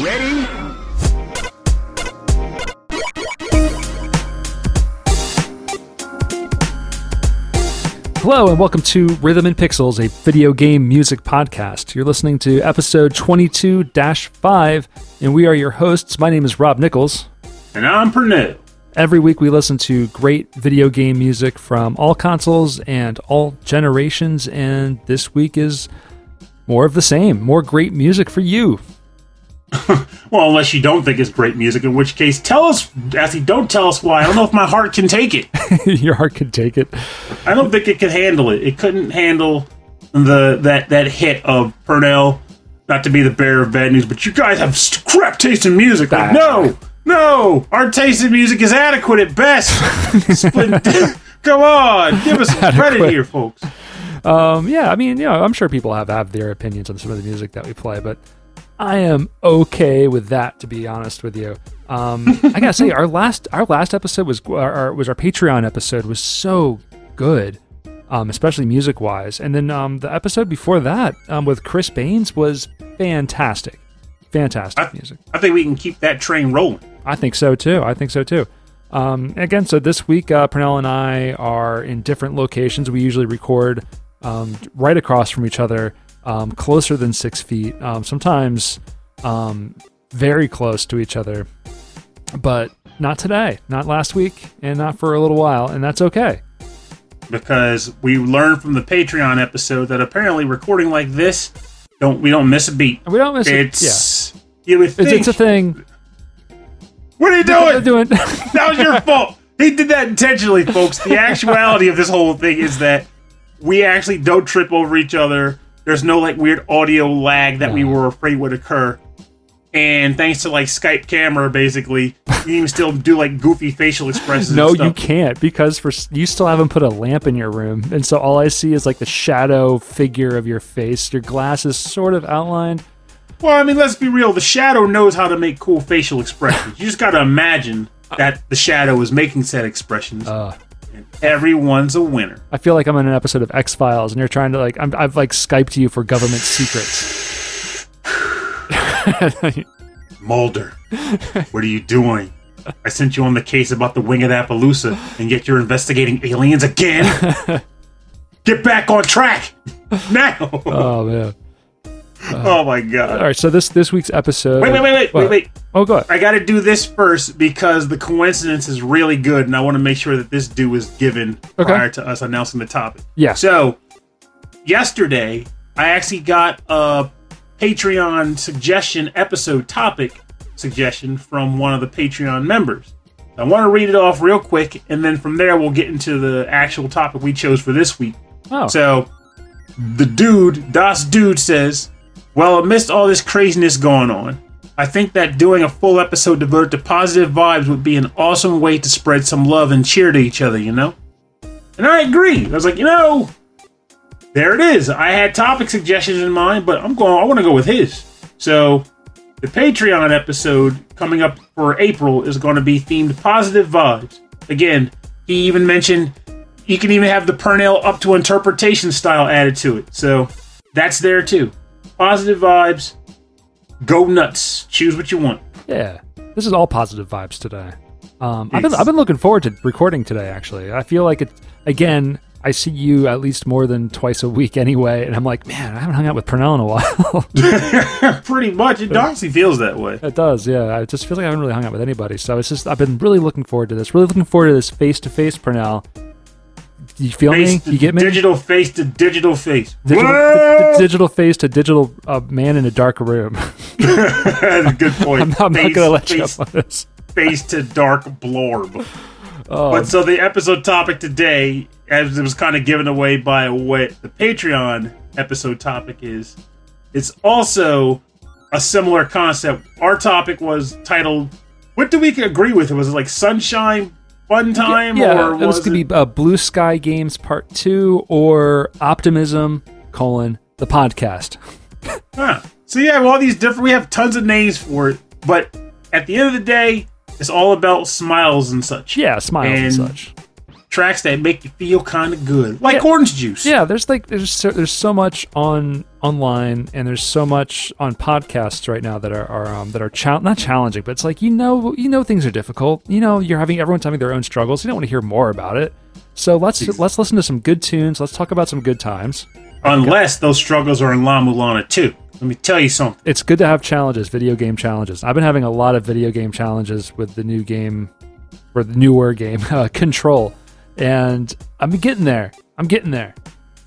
Ready? Hello, and welcome to Rhythm and Pixels, a video game music podcast. You're listening to episode 22 5, and we are your hosts. My name is Rob Nichols. And I'm Pernell. Every week, we listen to great video game music from all consoles and all generations, and this week is more of the same. More great music for you. well, unless you don't think it's great music, in which case, tell us, Ashley, don't tell us why. I don't know if my heart can take it. Your heart can take it. I don't think it could handle it. It couldn't handle the that that hit of Pernell. Not to be the bearer of bad news, but you guys have crap taste in music. Like, no, no, our taste in music is adequate at best. Split, Come on, give us some adequate. credit here, folks. Um, yeah, I mean, you know, I'm sure people have have their opinions on some of the music that we play, but I am okay with that, to be honest with you. Um, I gotta say, our last our last episode was our, was our Patreon episode was so good, um, especially music wise. And then um, the episode before that um, with Chris Baines was fantastic, fantastic I, music. I think we can keep that train rolling. I think so too. I think so too. Um, again, so this week, uh, Pernell and I are in different locations. We usually record um, right across from each other um, closer than six feet, um, sometimes um, very close to each other, but not today, not last week, and not for a little while, and that's okay. Because we learned from the Patreon episode that apparently recording like this, don't we don't miss a beat. We don't miss it's, it. Yeah. You would think, it's, it's a thing. What are you doing? doing? that was your fault. He did that intentionally, folks. The actuality of this whole thing is that we actually don't trip over each other. There's no like weird audio lag that no. we were afraid would occur. And thanks to like Skype camera, basically, you can still do like goofy facial expressions. no, you can't because for you still haven't put a lamp in your room, and so all I see is like the shadow figure of your face. Your glass is sort of outlined. Well, I mean, let's be real. The shadow knows how to make cool facial expressions. you just got to imagine that the shadow is making said expressions. Uh, everyone's a winner. I feel like I'm in an episode of X Files, and you're trying to like i have like Skyped you for government secrets. Mulder, what are you doing? I sent you on the case about the winged Appaloosa, and yet you're investigating aliens again. Get back on track now. Oh man. Oh my god! All right, so this this week's episode. Wait, wait, wait, wait, what? wait, wait. Oh, go ahead. I got to do this first because the coincidence is really good, and I want to make sure that this due is given okay. prior to us announcing the topic. Yeah. So, yesterday I actually got a Patreon suggestion episode topic suggestion from one of the Patreon members. I want to read it off real quick, and then from there we'll get into the actual topic we chose for this week. Oh. So, the dude, Das Dude, says well, amidst all this craziness going on, I think that doing a full episode devoted to positive vibes would be an awesome way to spread some love and cheer to each other, you know? And I agree. I was like, you know, there it is. I had topic suggestions in mind, but I'm going, I want to go with his. So, the Patreon episode coming up for April is going to be themed positive vibes. Again, he even mentioned you can even have the Pernell up to interpretation style added to it. So, that's there too positive vibes. Go nuts. Choose what you want. Yeah, this is all positive vibes today. Um, I've been I've been looking forward to recording today. Actually, I feel like it again. I see you at least more than twice a week anyway, and I'm like, man, I haven't hung out with Pernell in a while. Pretty much, it honestly feels that way. It does, yeah. I just feel like I haven't really hung out with anybody, so it's just I've been really looking forward to this. Really looking forward to this face to face Pernell you feel face me? You get me? Digital face to digital face. Digital, digital face to digital uh, man in a dark room. That's a good point. I'm, I'm not going to let face, you up on this. face to dark blorb. Oh. But so the episode topic today, as it was kind of given away by what the Patreon episode topic is, it's also a similar concept. Our topic was titled, what do we agree with? It was like sunshine, fun time? Yeah, yeah or was it was going to be uh, Blue Sky Games Part Two or Optimism colon the podcast. huh. So yeah, well, all these different. We have tons of names for it, but at the end of the day, it's all about smiles and such. Yeah, smiles and, and such. Tracks that make you feel kind of good, like yeah. orange juice. Yeah, there's like there's so, there's so much on online, and there's so much on podcasts right now that are, are um, that are chal- not challenging, but it's like you know you know things are difficult. You know you're having everyone's having their own struggles. You don't want to hear more about it. So let's let's listen to some good tunes. Let's talk about some good times. Unless those struggles are in La Mulana too. Let me tell you something. It's good to have challenges, video game challenges. I've been having a lot of video game challenges with the new game, or the newer game, uh, Control, and I'm getting there. I'm getting there.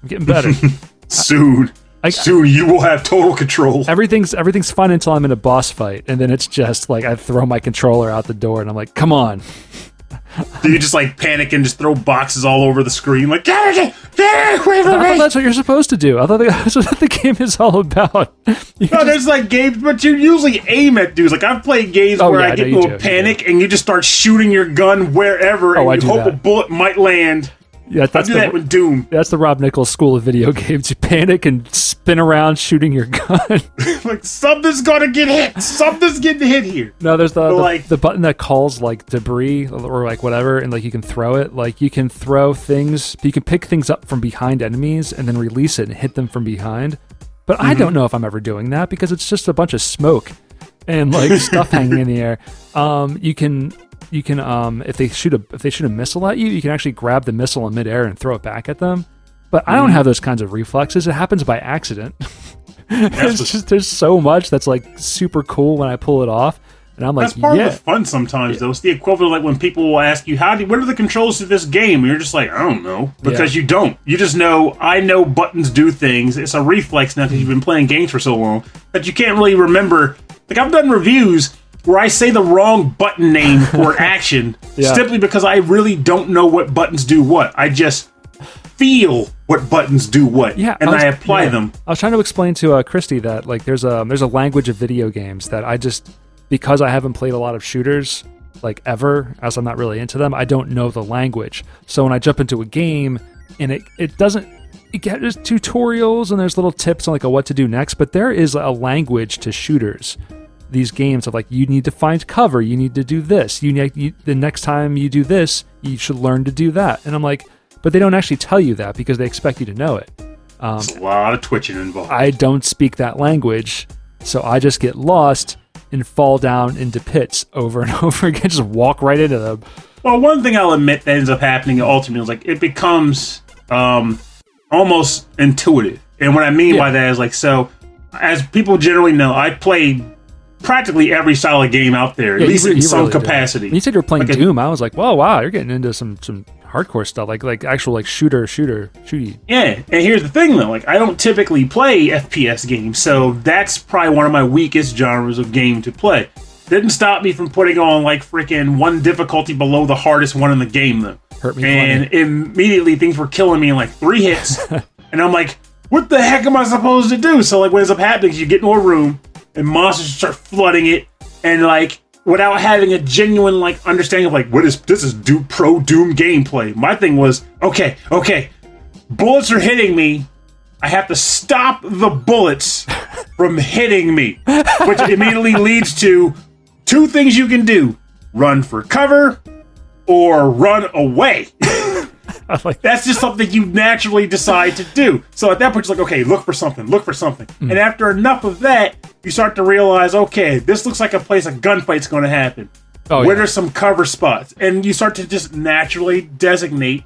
I'm getting better. Soon. I- Soon you will have total control. everything's everything's fun until I'm in a boss fight, and then it's just like I throw my controller out the door, and I'm like, "Come on!" Do you just like panic and just throw boxes all over the screen? Like, get it, get it away from me. that's what you're supposed to do. I thought that's what the game is all about. You No, just- there's like games, but you usually aim at dudes. Like I've played games Oh, where yeah, I I get into do, a you panic and you just start shooting your gun wherever, Oh, I and do you hope that. a bullet might land. Yeah, I that's do the that with Doom. that's the Rob Nichols school of video games. You panic and spin around shooting your gun. like something's gonna get hit. Something's getting hit here. No, there's the, the like- the button that calls like debris or like whatever, and like you can throw it. Like you can throw things, you can pick things up from behind enemies and then release it and hit them from behind. But I mm-hmm. don't know if I'm ever doing that because it's just a bunch of smoke and like stuff hanging in the air. Um, you can you can um if they shoot a if they shoot a missile at you, you can actually grab the missile in midair and throw it back at them. But I don't have those kinds of reflexes. It happens by accident. it's just there's so much that's like super cool when I pull it off, and I'm like, That's part yeah, of the fun sometimes, though. It's the equivalent of like when people will ask you, "How do? What are the controls to this game?" And you're just like, "I don't know," because you don't. You just know. I know buttons do things. It's a reflex now because you've been playing games for so long that you can't really remember. Like I've done reviews where I say the wrong button name or action Yeah. simply because I really don't know what buttons do what. I just feel what buttons do what, yeah, and was- I, apply yeah. them. I was trying to explain to uh, Christy that like there's a there's a language of video games that I just because I haven't played a lot of shooters like ever, as I'm not really into them, I don't know the language. So when I jump into a game and it it doesn't it get there's tutorials and there's little tips on like a what to do next, but there is a language to shooters. These games of like you need to find cover, you need to do this, you need you, the next time you do this, you should learn to do that. And I'm like, but they don't actually tell you that because they expect you to know it. There's a lot of twitching involved. I don't speak that language, so I just get lost and fall down into pits over and over again. Just walk right into them. Well, one thing I'll admit that ends up happening ultimately is like it becomes um, almost intuitive. And what I mean Yeah. by that is like, so as people generally know, I play practically every of game out there, at Yeah, you least re- in you some really capacity. When you said you were playing Like a- Doom, I was like, whoa, wow, you're getting into some some hardcore stuff, like like actual like shooter, shooter, shooty. Yeah, and here's the thing though, like I don't typically play FPS games, so that's probably one of my weakest genres of game to play. Didn't stop me from putting on like freaking one difficulty below the hardest one in the game though. Hurt me and plenty. immediately things were killing me in like three hits, and I'm like, what the heck am I supposed to do? So like, what ends up happening is you get into a room and monsters start flooding it, and like without having a genuine like understanding of like what is this is do pro Doom gameplay. My thing was okay, okay, bullets are hitting me. I have to stop the bullets from hitting me, which immediately leads to two things you can do: run for cover or run away. Like, That's just something you naturally decide to do. So at that point, you're like, okay, look for something, look for something. Hmm. And after enough of that, you start to realize, okay, this looks like a place a gunfight's going to happen. Oh, Where yeah. there's some cover spots, and you start to just naturally designate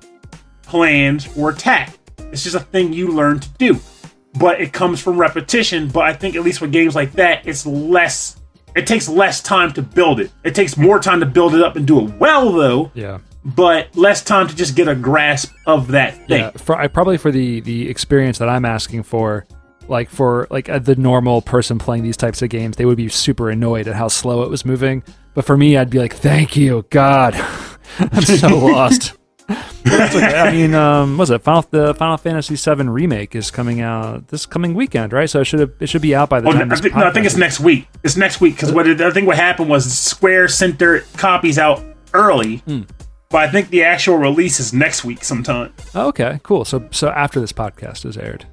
plans for attack. It's just a thing you learn to do, but it comes from repetition. But I think at least with games like that, it's less. It takes less time to build it. It takes more time to build it up and do it well, though yeah. But less time to just get a grasp of that thing. Yeah, for I probably for the the experience that I'm asking for, like for like uh, the normal person playing these types of games, they would be super annoyed at how slow it was moving. But for me, I'd be like, "Thank you, God, I'm so lost." I mean, um, was it Final the Final Fantasy VII remake is coming out this coming weekend, right? So it should have it should be out by the Oh, time I, this think, no, I think it's next week. It's next week because what it, I think what happened was Square sent their copies out early, Hmm. But I think the actual release is next week sometime. Oh, okay, cool. So so after this podcast is aired.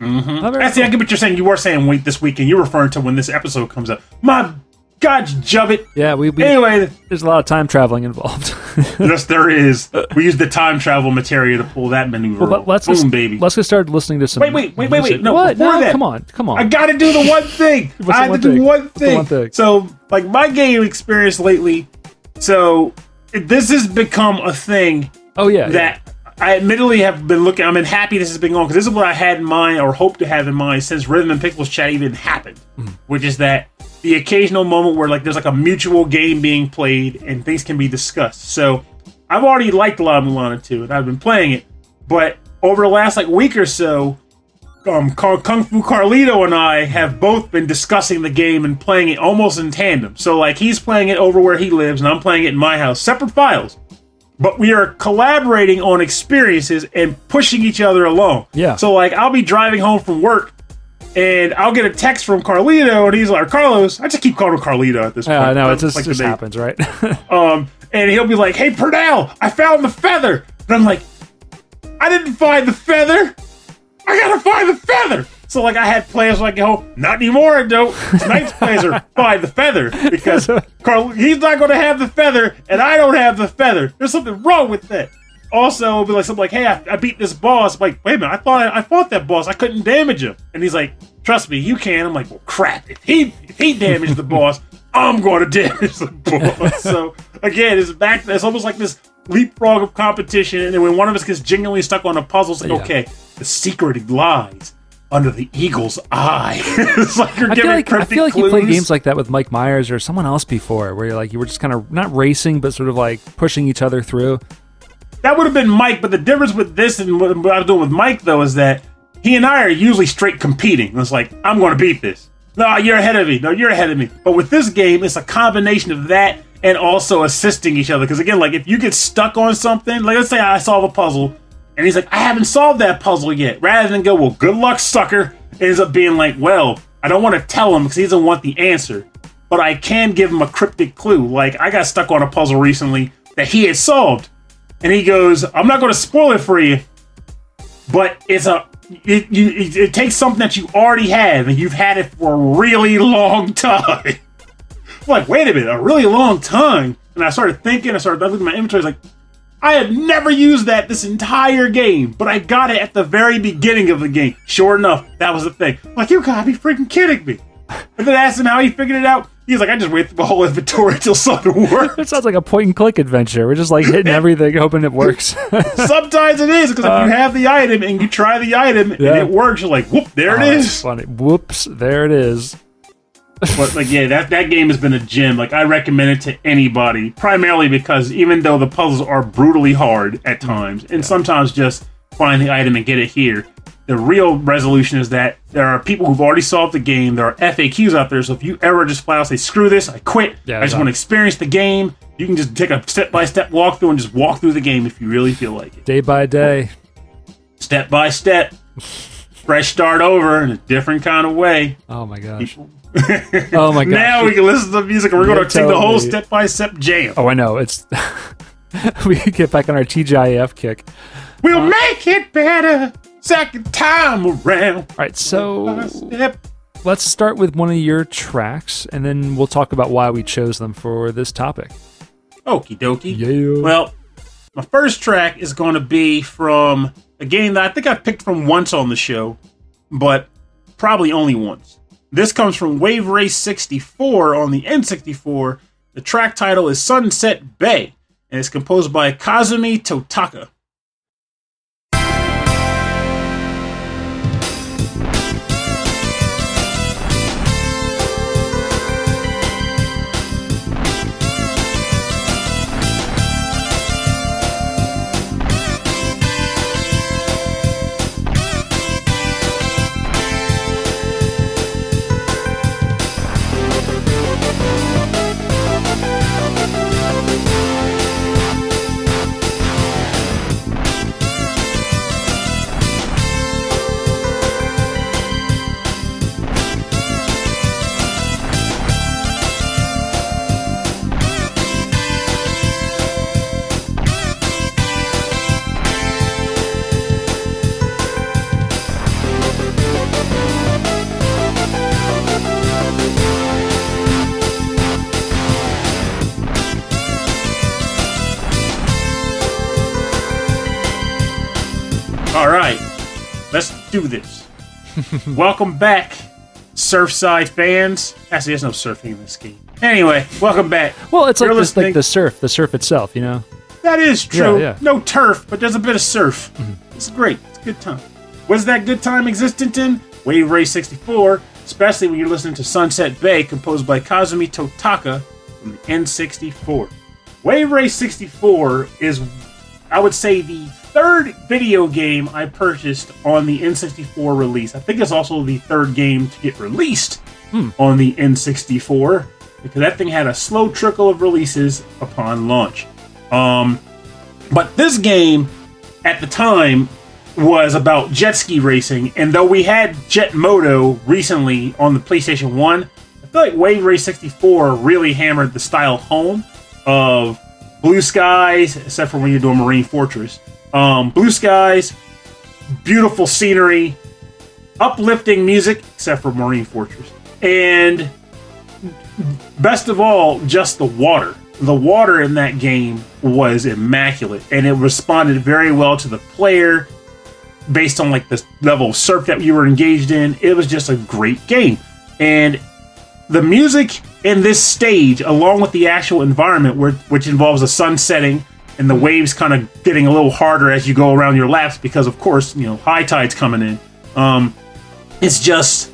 Mm-hmm. I see. I get what you're saying. You were saying wait this weekend. You're referring to when this episode comes out. My God jubbit. Yeah, we, we Anyway, there's a lot of time traveling involved. yes, there is. We used the time travel material to pull that maneuver. but let's Boom, just, baby. let's get started listening to some. Wait, wait, wait, wait, wait. No, what? No, that- come on, come on. I gotta do the one thing. I have to do one thing. one thing? So, like my game experience lately, so this has become a thing oh yeah, yeah. that I admittedly have been looking. I'm happy this has been going because this is what I had in mind or hope to have in mind since Rhythm and Pixels chat even happened, Hmm. which is that the occasional moment where like there's like a mutual game being played and things can be discussed. So I've already liked La Mulana 2 and I've been playing it, but over the last like week or so, um, Kung Fu Carlito and I have both been discussing the game and playing it almost in tandem. So like he's playing it over where he lives and I'm playing it in my house, separate files but we are collaborating on experiences and pushing each other along. Yeah. So like I'll be driving home from work and I'll get a text from Carlito and he's like Carlos. I just keep calling him Carlito at this point. Yeah, I know it just, like just happens, right? Um, and he'll be like, "Hey, Pernell, I found the feather." And I'm like, "I didn't find the feather. I gotta find the feather." So like, I had plans like, "Oh, not anymore, I don't. Tonight's plans are find the feather because Carl, he's not gonna have the feather, and I don't have the feather. There's something wrong with that. Also, it'll be like something like, "Hey, I, I beat this boss." I'm like, wait a minute, I thought I, I fought that boss. I couldn't damage him, and he's like, "Trust me, you can." I'm like, "Well, crap. If he if he damaged the boss, I'm going to damage the boss." so again, it's back. It's almost like this leapfrog of competition, and then when one of us gets genuinely stuck on a puzzle, it's like, Yeah. okay, the secret lies under the eagle's eye. it's like you're I feel like I feel like you played games like that with Mike Myers or someone else before, where you're like you were just kind of not racing, but sort of like pushing each other through. That would have been Mike, but the difference with this and what what I was doing with Mike though is that he and I are usually straight competing. It's like I'm going to beat this. No, you're ahead of me. No, you're ahead of me. But with this game, it's a combination of that and also assisting each other. Because again, like if you get stuck on something, like let's say I solve a puzzle, and he's like, I haven't solved that puzzle yet. Rather than go, well, good luck, sucker. Ends up being like, well, I don't want to tell him because he doesn't want the answer, but I can give him a cryptic clue. Like I got stuck on a puzzle recently that he had solved and he goes, "I'm not going to spoil it for you, but it's a it, you, it, it takes something that you already have and you've had it for a really long time." I'm like, wait a minute, a really long time. And I started thinking, I started looking at my inventory, I was like, I have never used that this entire game, but I got it at the very beginning of the game. Sure enough, that was the thing. I'm like, you gotta be freaking kidding me. And then I asked him how he figured it out. He's like, I just went through the whole inventory until something worked. It sounds like a point and click adventure. We're just like hitting everything, hoping it works. Sometimes it is because if you have the item and you try the item Uh, Yeah. and it works, you're like, whoop, there Oh, it is. Funny. Whoops! There it is. But like, yeah, that that game has been a gem. Like, I recommend it to anybody, primarily because even though the puzzles are brutally hard at Mm. times, and sometimes just find the item and get it here. The real resolution is that there are people who've already solved the game. There are FAQs out there, so if you ever just flat out say "screw this," I quit. Yeah, I just want to experience the game. You can just take a step by step walkthrough and just walk through the game if you really feel like it. Day by day. step by step, fresh start over in a different kind of way. Oh my gosh. Oh my god! Now we can listen to the music and we're going to take the whole step by step jam. Oh, I know. It's we could get back on our TGIF kick. We'll uh, make it better second time around. All right, so Step. let's start with one of your tracks, and then we'll talk about why we chose them for this topic. Okie dokie. Yeah. Well, my first track is going to be from a game that I think I picked from once on the show, but probably only once. This comes from Wave Race 64 on the N64. The track title is Sunset Bay, and it's composed by Kazumi Totaka. Do this. welcome back, Surfside fans. Actually, there's no surfing in this game. Anyway, welcome back. Well, it's like this, like the surf, the surf itself. You know. That is true. Yeah, yeah. No turf, but there's a bit of surf. Mm-hmm. It's great. It's a good time. Was that good time existent in Wave Race 64? Especially when you're listening to Sunset Bay, composed by Kazumi Totaka from the N64. Wave Race 64 is, I would say, the third video game I purchased on the N64 release. I think it's also the third game to get released on the N64 because that thing had a slow trickle of releases upon launch. Um, but this game at the time was about jet ski racing, and though we had Jet Moto recently on the PlayStation 1, I feel like Wave Race 64 really hammered the style home of blue skies, except for when you're doing Marine Fortress. Um, blue skies, beautiful scenery, uplifting music, except for Marine Fortress. And best of all, just the water. The water in that game was immaculate, and it responded very well to the player based on like the level of surf that you were engaged in. It was just a great game, and the music in this stage, along with the actual environment, where, which involves the sun setting and the waves kind of getting a little harder as you go around your laps, because of course you know high tides coming in. Um, it's just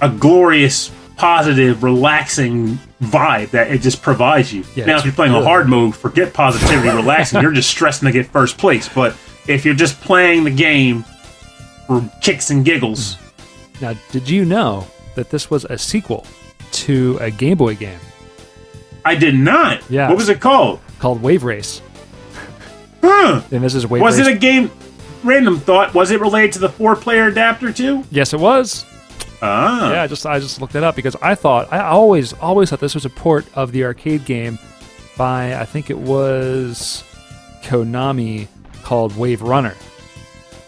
a glorious, positive, relaxing vibe that it just provides you. Yeah, now, if you're playing a hard mode, forget positivity, relaxing. You're just stressing to get first place. But if you're just playing the game for kicks and giggles, Now, did you know that this was a sequel to a Game Boy game I did not. Yeah. What was it called? called Wave Race? Huh? And this is Wave Was it a game? Random thought. Was it related to the four-player adapter too? yes, it was. Ah. Yeah, I just I just looked it up because I thought I always always thought this was a port of the arcade game by I think it was Konami called Wave Runner,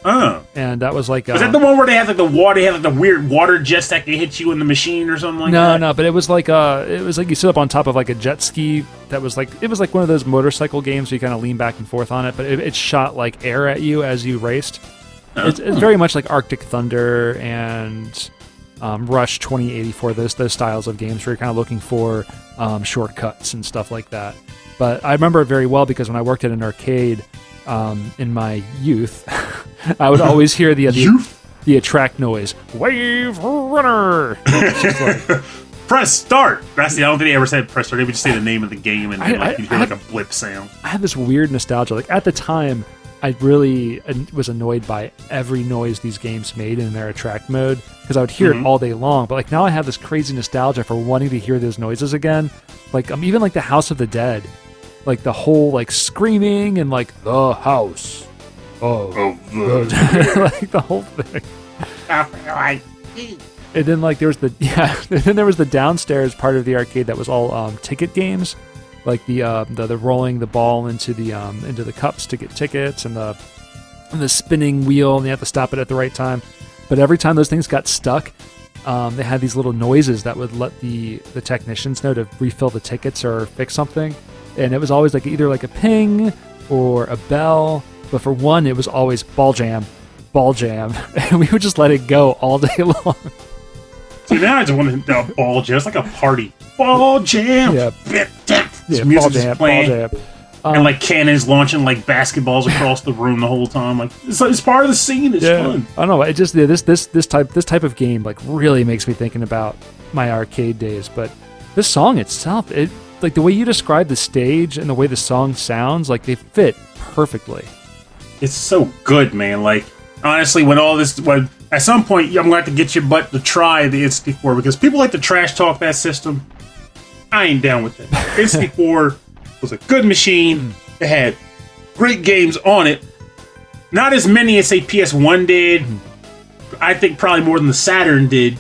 Oh. and that was like Was that the one where they had like the water? They had like the weird water jets that could hit you in the machine or something like no, that. no, no, but it was like uh, it was like you sit up on top of like a jet ski. That was like it was like one of those motorcycle games where you kind of lean back and forth on it, but it, it shot like air at you as you raced. It's, it's very much like Arctic Thunder and um, Rush 2084. Those those styles of games where you're kind of looking for um, shortcuts and stuff like that. But I remember it very well because when I worked at an arcade um, in my youth, I would always hear the the, the attract noise, Wave Runner. Like, Press start. That's the. I don't think they ever said press start. They would just say the name of the game and I- like you hear I- like a blip sound. I have this weird nostalgia. Like at the time, I really was annoyed by every noise these games made in their attract mode because I would hear it all day long. But like now, I have this crazy nostalgia for wanting to hear those noises again. Like um, even like the House of the Dead, like the whole like screaming and like the house. Oh, Oh, like the whole thing. And then like there was the yeah, and then there was the downstairs part of the arcade that was all um, ticket games, like the, uh, the the rolling the ball into the um, into the cups to get tickets and the and the spinning wheel and you have to stop it at the right time. But every time those things got stuck, um, they had these little noises that would let the the technicians know to refill the tickets or fix something. And it was always like either like a ping or a bell. But for one, it was always ball jam, ball jam, and we would just let it go all day long. See now I just want to a ball jam. It's like a party. Ball jam. Yeah. Dip. Yeah, ball jam, ball playing. jam. and um, like cannons launching like basketballs across the room the whole time. Like it's, it's part of the scene. It's Yeah, fun. I don't know. It just yeah, this this this type this type of game like really makes me thinking about my arcade days. But this song itself, it like the way you describe the stage and the way the song sounds, like they fit perfectly. It's so good, man. Like honestly, when all this, when at some point I'm going to have to get your butt to try the N64 because people like to trash talk that system. I ain't down with it. N64 was a good machine. It had great games on it. Not as many as say PS1 did. I think probably more than the Saturn did.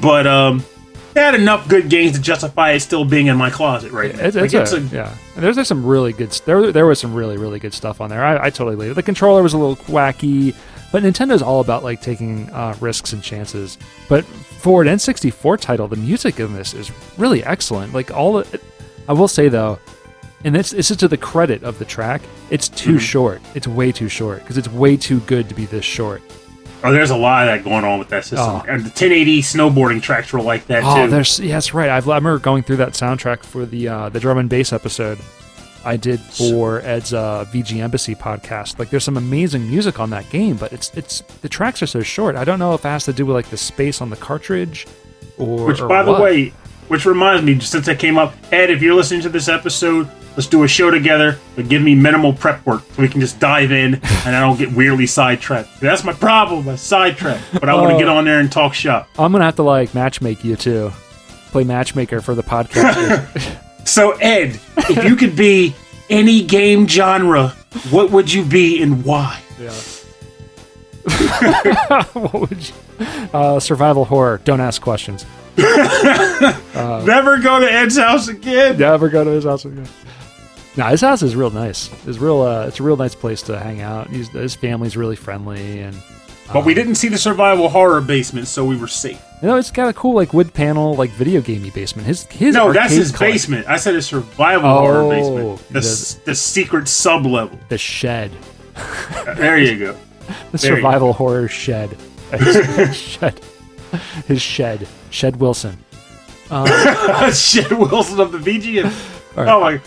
But um, had enough good games to justify it still being in my closet right now. It's, Like, it's it's a, a- yeah. And there's, there's some really good. There there was some really really good stuff on there. I, I totally believe it. The controller was a little wacky, but Nintendo's all about like taking uh, risks and chances. But for an N64 title, the music in this is really excellent. Like all, I will say though, and this this is to the credit of the track. It's too Mm-hmm. short. It's way too short because it's way too good to be this short. Oh, there's a lot of that going on with that system. Oh. And the 1080 snowboarding tracks were like that too. Oh, too. there's yeah, that's right. I've, I remember going through that soundtrack for the uh, the drum and bass episode I did for Ed's uh, VG Embassy podcast. Like, there's some amazing music on that game, but it's it's the tracks are so short. I don't know if it has to do with like the space on the cartridge, or Which, or by the way, which reminds me, since I came up, Ed, if you're listening to this episode, let's do a show together, but give me minimal prep work so we can just dive in and I don't get weirdly sidetracked. That's my problem, I sidetrack. But I want to Oh. get on there and talk shop. I'm gonna have to like matchmake you too, play matchmaker for the podcast. So, Ed, if you could be any game genre, what would you be and why? yeah. what would you? Uh, survival horror. Don't ask questions. Never go to Ed's house again. Never go to his house again. No, his house is real nice. It's real. Uh, it's a real nice place to hang out. He's, his family's really friendly, and But we didn't see the survival horror basement, so we were safe. you know it's got a cool like wood panel like video gamey basement. His his No, that's his collection- basement. I said a survival Oh, horror basement. The, does- the secret sub level. The shed, There you go. the There survival horror shed, shed, his shed, Shed Wilson. shed Wilson of the VGM. All right. Oh my,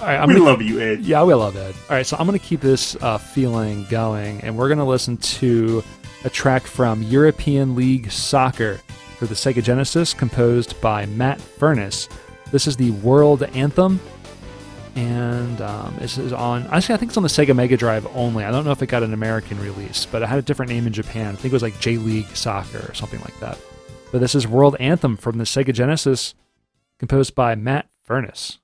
All right, I'm we gonna love you, Ed. Yeah, we love it. All right, so I'm going to keep this uh, feeling going, and we're going to listen to a track from European League Soccer for the Sega Genesis, composed by Matt Furness. This is the World Anthem, and um, this is on. Actually, I think it's on the Sega Mega Drive only. I don't know if it got an American release, but it had a different name in Japan. I think it was like J League Soccer or something like that. But this is World Anthem from the Sega Genesis, composed by Matt Furness.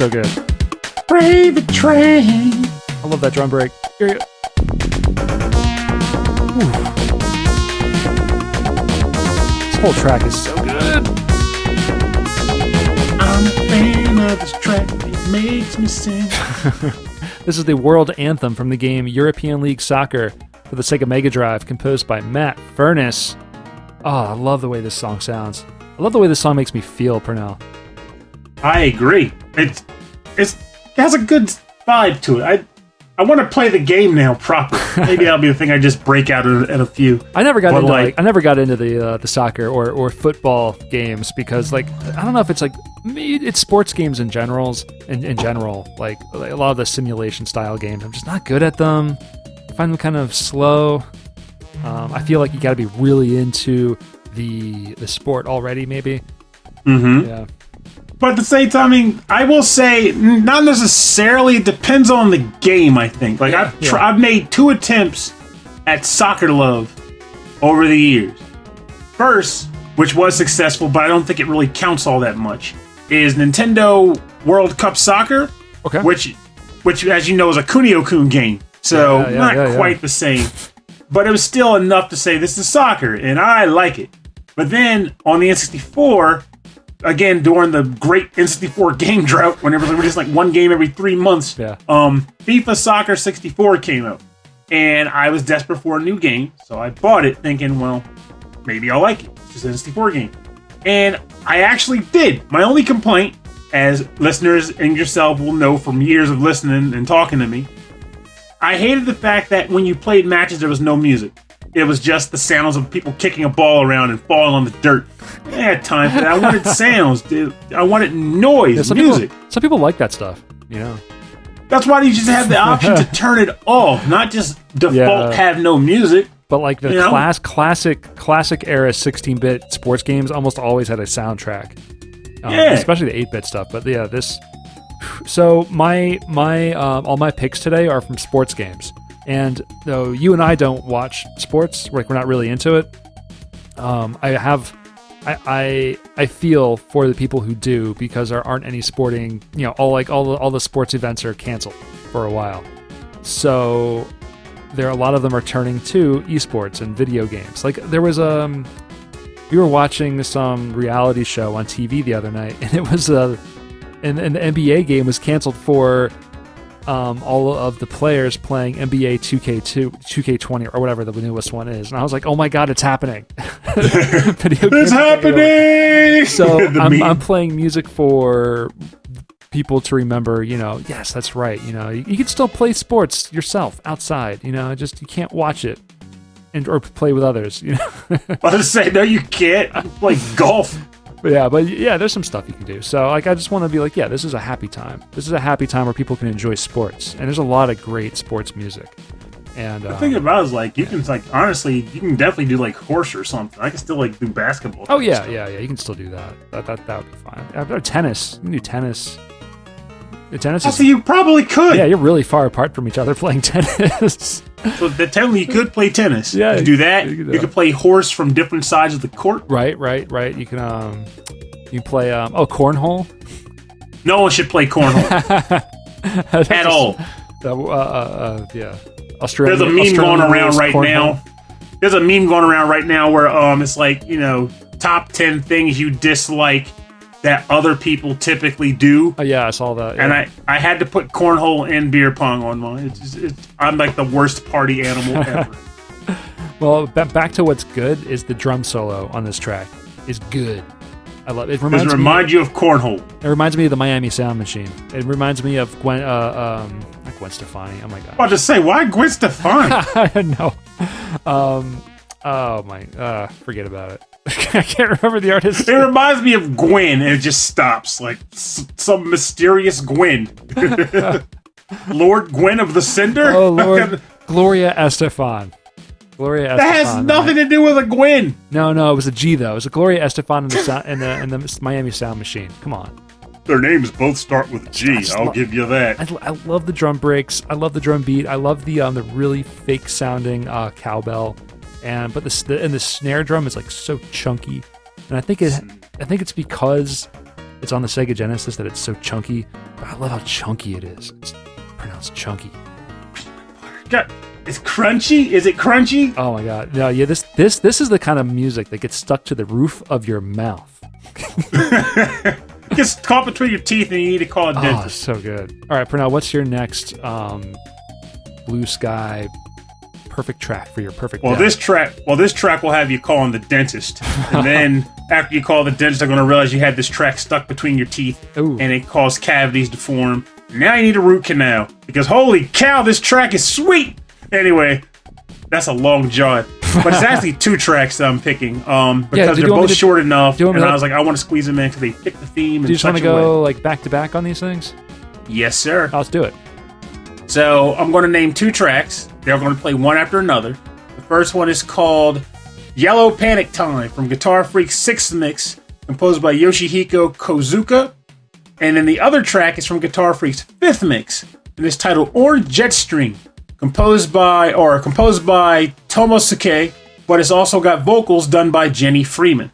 So good. Brave the train. I love that drum break. Here you- Ooh. This whole track is so good. I'm a fan of this track. It makes me sing. This is the world anthem from the game European League Soccer for the Sega Mega Drive, composed by Matt Furness. Oh, I love the way this song sounds. I love the way this song makes me feel, Pernell. I agree. It's it's it has a good vibe to it. I I want to play the game now proper. Maybe that'll be the thing I just break out at, at a few. I never got But, into like, like- I never got into the uh, the soccer or, or football games because like I don't know if it's like me- it's sports games in generals in, in general like, like a lot of the simulation style games I'm just not good at them. I find them kind of slow. Um, I feel like you got to be really into the the sport already maybe. Mm-hmm. Yeah. But at the same time, I mean, I will say not necessarily. It depends on the game. I think. Like I've tr- Yeah. I've made two attempts at soccer love over the years. First, which was successful, but I don't think it really counts all that much, is Nintendo World Cup Soccer, Okay. which, which as you know, is a Kunio Kun game. So Yeah, yeah, not yeah, yeah. quite the same, but it was still enough to say this is soccer, and I like it. But then on the N64, again during the great N64 game drought, whenever there was just like one game every three months, Yeah. um, FIFA Soccer 64 came out. and I was desperate for a new game, so I bought it thinking, well, maybe I'll like it. It's just an N64 game. And I actually did. My only complaint, as listeners and yourself will know from years of listening and talking to me, I hated the fact that when you played matches, there was no music. It was just the sounds of people kicking a ball around and falling on the dirt. I had time for that. I wanted sounds, dude. I wanted noise, Yeah, some music. People, some people like that stuff. You know. That's why you just have the option to turn it off, not just default Yeah. have no music. But like the You know? class classic classic era 16-bit sports games almost always had a soundtrack. Um, Yeah. especially the 8-bit stuff. But yeah, this so my my um, all my picks today are from sports games. And though you and I don't watch sports, like we're not really into it, um, I have I, I I feel for the people who do because there aren't any sporting you know all like all the all the sports events are canceled for a while. So there are a lot of them are turning to esports and video games. Like there was um we were watching some reality show on TV the other night and it was a and, and the NBA game was canceled for um, all of the players playing NBA 2K2 2K20 or whatever the newest one is. And I was like, "Oh my god, it's happening." It's are taking over. happening. So I'm. I'm playing music for people to remember, you know, yes, that's right. You know, you, you can still play sports yourself outside, you know, just you can't watch it and or play with others, you know. I was say no, you can't. Play golf. But yeah, but yeah, there's some stuff you can do. So like I just want to be like, yeah, this is a happy time. This is a happy time where people can enjoy sports. And there's a lot of great sports music. And The um, thing about it is like you can like honestly, you can definitely do like horse or something. I can still like do basketball. Oh yeah, stuff. yeah, yeah. You can still do that. That that, that would be fine. Uh, or tennis. You can do tennis. Tennis Oh, is so you probably could. yeah. You're really far apart from each other playing tennis. So that technically you could play tennis. Yeah, you could do that. you You could could, do that. play horse from different sides of the court. right, right, right. You can um, you play um, oh cornhole No one should play cornhole at all. Uh, uh, uh, yeah, Australia. There's a meme Australian going around right cornhole. now. There's a meme going around right now where um it's like you know top ten things you dislike that other people typically do. Oh yeah, I saw that. And. I, I had to put cornhole and beer pong on mine. It's, it's I'm like the worst party animal ever. well, ba- back to what's good is the drum solo on this track is good. I love it. Reminds it me. remind you of cornhole? It reminds me of the Miami Sound Machine. It reminds me of Gwen. Uh, um, not Gwen Stefani. Oh my god. I'll just say why Gwen Stefani? I don't know. Um, oh my. Uh, forget about it. I can't remember the artist. It reminds me of Gwen, and it just stops like s- some mysterious Gwen. Lord Gwen of the Cinder. Oh Lord, Gloria Estefan. Gloria Estefan. that has nothing to do with a Gwen. No, no, it was a G though. It was a Gloria Estefan in the sound, in the in the Miami Sound Machine. Come on. Their names both start with G. I'll lo- give you that. I, I love the drum breaks. I love the drum beat. I love the um the really fake sounding uh, cowbell, and but the, the and the snare drum is like so chunky, and I think it I think it's because it's on the Sega Genesis that it's so chunky. But I love how chunky it is. It's pronounced chunky. God, it's crunchy. Is it crunchy? Oh my god! No, yeah this this this is the kind of music that gets stuck to the roof of your mouth. It gets caught between your teeth, and you need to call a dentist. Oh, so good. All right, Pernell, what's your next um, blue sky perfect track for your perfect? well, this track, well, this track will have you calling the dentist, and then after you call the dentist, they're going to realize you had this track stuck between your teeth, Ooh. and it caused cavities to form. Now you need a root canal because holy cow, this track is sweet. Anyway, that's a long jaunt, but it's actually two tracks that I'm picking. Um, because you they're both to- short enough, do you want and I was like, I want to squeeze them in because they fit the theme. Do you just want to way. go like back to back on these things? Yes, sir. Oh, let's do it. So I'm going to name two tracks. They're going to play one after another. The first one is called Yellow Panic Time from Guitar Freak's Sixth Mix, composed by Yoshihiko Kozuka. And then the other track is from Guitar Freak's Fifth Mix, and it's titled Orange Jetstream, composed by or composed by Tomosuke, but it's also got vocals done by Jenny Freeman.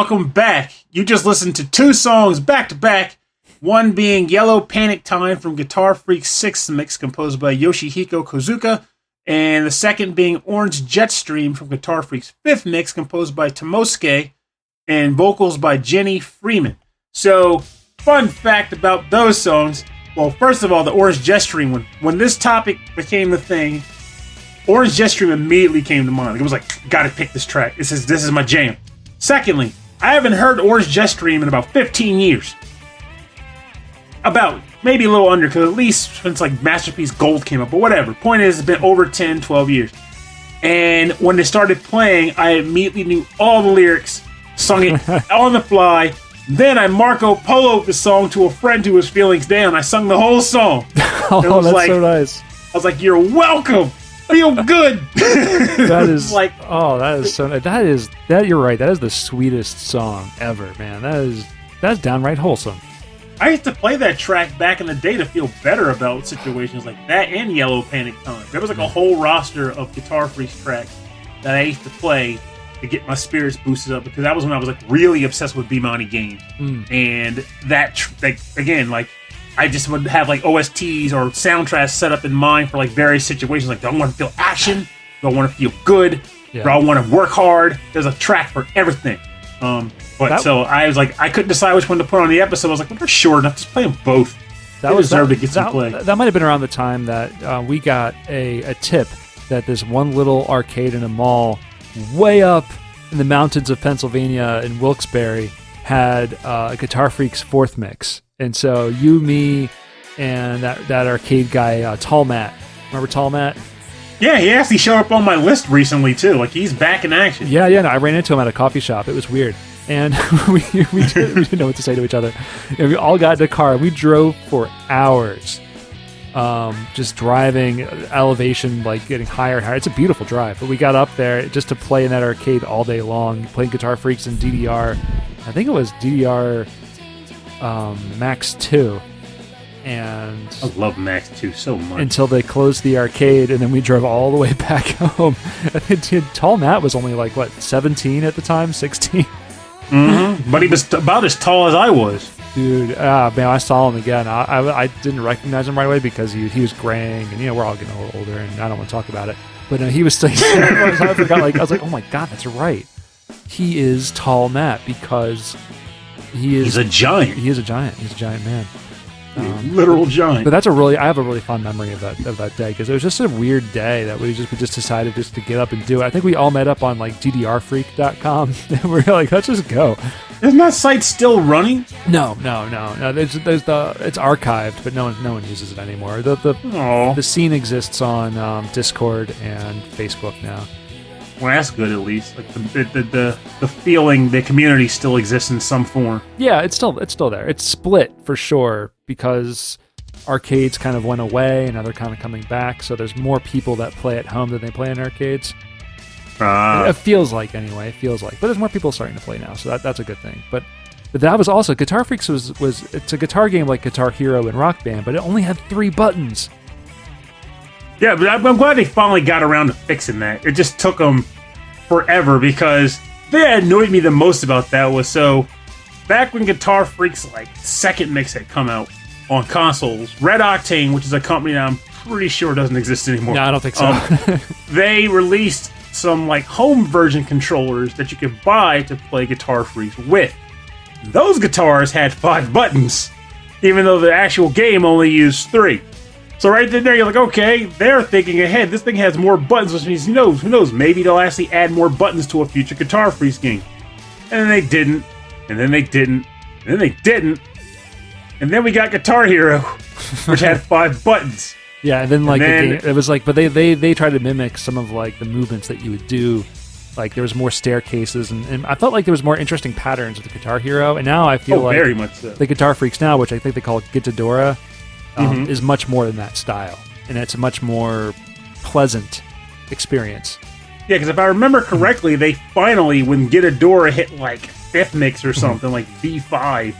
Welcome back. You just listened to two songs back to back. One being Yellow Panic Time from Guitar Freak's sixth mix, composed by Yoshihiko Kozuka, and the second being Orange Jetstream from Guitar Freak's fifth mix, composed by Tomosuke, and vocals by Jenny Freeman. So, fun fact about those songs. Well, first of all, the Orange Jetstream one. When this topic became the thing, Orange Jetstream immediately came to mind. It was like, gotta pick this track. This is this is my jam. Secondly, I haven't heard Orange Jetstream in about 15 years. About maybe a little under, because at least since like Masterpiece Gold came up, but whatever. Point is, it's been over 10, 12 years. And when they started playing, I immediately knew all the lyrics, sung it on the fly. Then I Marco Poloed the song to a friend who was feeling down. I sung the whole song. Oh, was that's like- so nice. I was like, "You're welcome. Feel good." That is like oh, that is so. That is that. You're right. That is the sweetest song ever, man. That is that's downright wholesome. I used to play that track back in the day to feel better about situations like that and Yellow Panic Time. There was like a whole roster of Guitar Freaks tracks that I used to play to get my spirits boosted up because that was when I was like really obsessed with Bemani games. Mm. And that, tr- like, again, like, I just would have like OSTs or soundtracks set up in mind for like various situations. Like, do I want to feel action? Do I want to feel good? Yeah. Do I want to work hard? There's a track for everything. Um, but That- so I was like, I couldn't decide which one to put on the episode. I was like, well, they're short enough. Just play them both. That They was deserve that, to get some that, play. That might have been around the time that uh, we got a, a tip that this one little arcade in a mall way up in the mountains of Pennsylvania in Wilkes-Barre had uh, Guitar Freak's fourth mix. And so you, me, and that, that arcade guy, uh, Tall Matt. Remember Tall Matt? Yeah, he actually showed up on my list recently too. Like he's back in action. Yeah, yeah. No, I ran into him at a coffee shop. It was weird, and we we, did, we didn't know what to say to each other. And we all got in a car. We drove for hours, um, just driving elevation, like getting higher and higher. It's a beautiful drive. But we got up there just to play in that arcade all day long, playing Guitar Freaks and DDR. I think it was DDR um, Max Two, and I love Max 2 so much. until they closed the arcade, and then we drove all the way back home. Tall Matt was only like what 17 at the time, 16. hmm But he was t- about as tall as I was. Dude, ah man, I saw him again. I, I, I didn't recognize him right away because he he was graying, and you know we're all getting a little older, and I don't want to talk about it. But uh, he was still. I forgot. Like I was like, oh my god, that's right. He is Tall Matt because he is He's a giant. he is a giant. He's a giant man. Um, literal giant. But that's a really I have a really fun memory of that of that day because it was just a weird day that we just we just decided just to get up and do it. I think we all met up on like ddrfreak.com and we are like let's just go. Isn't that site still running? No, no, no, no. There's there's the it's archived, but no one no one uses it anymore. The the Oh, the scene exists on um, Discord and Facebook now. Well, that's good at least. Like the the, the the feeling, the community still exists in some form. Yeah, it's still it's still there. It's split for sure because arcades kind of went away and now they're kind of coming back. So there's more people that play at home than they play in arcades. Ah, it feels like anyway. It feels like, but there's more people starting to play now, so that, that's a good thing. But but that was also Guitar Freaks was was it's a guitar game like Guitar Hero and Rock Band, but it only had three buttons. Yeah, but I'm glad they finally got around to fixing that. It just took them forever because they annoyed me the most about that was so back when Guitar Freaks like second mix had come out on consoles, Red Octane, which is a company that I'm pretty sure doesn't exist anymore. No, I don't think so. Um, they released some like home version controllers that you could buy to play Guitar Freaks with. Those guitars had five buttons, even though the actual game only used three. So right then there, you're like, okay, they're thinking ahead. This thing has more buttons, which means who knows? Who knows? Maybe they'll actually add more buttons to a future Guitar Freaks game. And then they didn't, and then they didn't, and then they didn't, and then we got Guitar Hero, which had five buttons. yeah, and then like then- the game, it was like, but they they they tried to mimic some of like the movements that you would do. Like there was more staircases, and, and I felt like there was more interesting patterns with the Guitar Hero. And now I feel Oh, like very much so. the Guitar Freaks now, which I think they call Gitadora, um, Mhm. is much more than that style, and it's a much more pleasant experience. Yeah, because if I remember correctly, they finally, when Gitadora hit like fifth mix or something, like V5,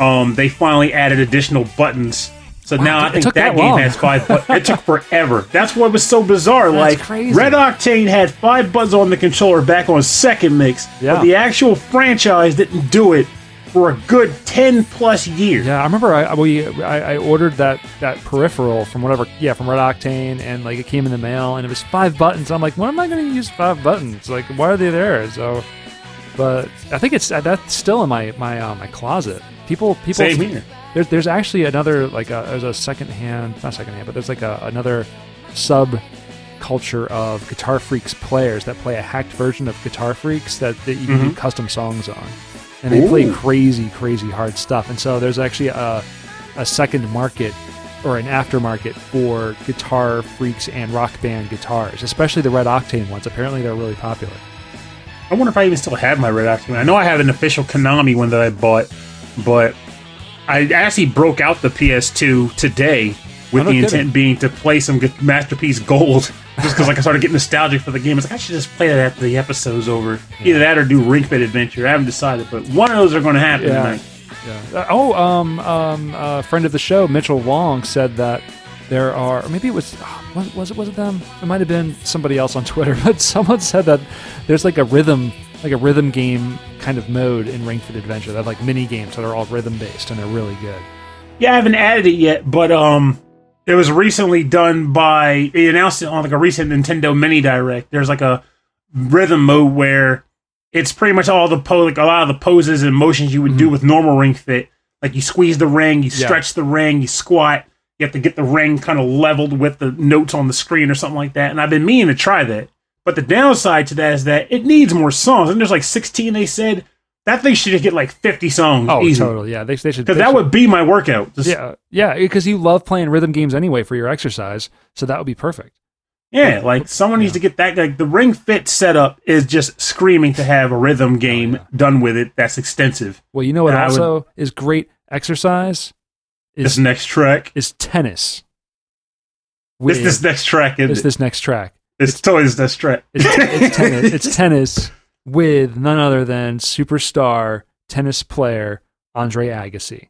um, they finally added additional buttons So now I think that, that game has five. But it took forever. That's what was so bizarre. like crazy. Red Octane had five buttons on the controller back on second mix, Yeah. but the actual franchise didn't do it for a good ten plus years. Yeah, I remember I we I, I ordered that that peripheral from whatever yeah from Red Octane and like it came in the mail and it was five buttons. I'm like, when am I going to use five buttons? Like, why are they there? So, but I think it's that's still in my my uh, my closet. People people Same here. There's there's actually another like a there's a second hand not second hand but there's like a, another sub culture of guitar freaks players that play a hacked version of guitar freaks that, that you can do custom songs on and they play crazy crazy hard stuff and so there's actually a, a second market or an aftermarket for guitar freaks and rock band guitars especially the red octane ones apparently they're really popular I wonder if I even still have my Red Octane. I know I have an official Konami one that I bought, but I actually broke out the PS2 today with the kidding. intent being to play some Masterpiece Gold. Just because like I started getting nostalgic for the game. I was like, I should just play that after the episode's over. Either that or do Ring Fit Adventure. I haven't decided, but one of those are going to happen Yeah. tonight. Yeah. Uh, oh, um, um, a friend of the show, Mitchell Wong, said that there are, or maybe it was, oh, was, was it was it them? It might have been somebody else on Twitter, but someone said that there's like a rhythm, like a rhythm game kind of mode in Ring Fit Adventure. They have like mini games that are all rhythm based and they're really good. Yeah, I haven't added it yet, but um, it was recently done by. They announced it on like a recent Nintendo Mini Direct. There's like a rhythm mode where it's pretty much all the po like a lot of the poses and motions you would do mm-hmm. with normal Ring Fit. Like you squeeze the ring, you Yeah. stretch the ring, you squat. You have to get the ring kind of leveled with the notes on the screen or something like that. And I've been meaning to try that. But the downside to that is that it needs more songs. And there's like 16. They said that thing should get like 50 songs. Oh, easy. totally. Yeah, they, they should. Because that should- would be my workout. Just- Yeah, yeah, because you love playing rhythm games anyway for your exercise, so that would be perfect. Yeah, like someone needs to get that. Like the Ring Fit setup is just screaming to have a rhythm oh, game done with it that's extensive. Well, you know what And I would- also is great exercise This is next track, is tennis. this With- this next track, is is this next track. it's totally this next track. It's, it's tennis. It's tennis with none other than superstar tennis player Andre Agassi.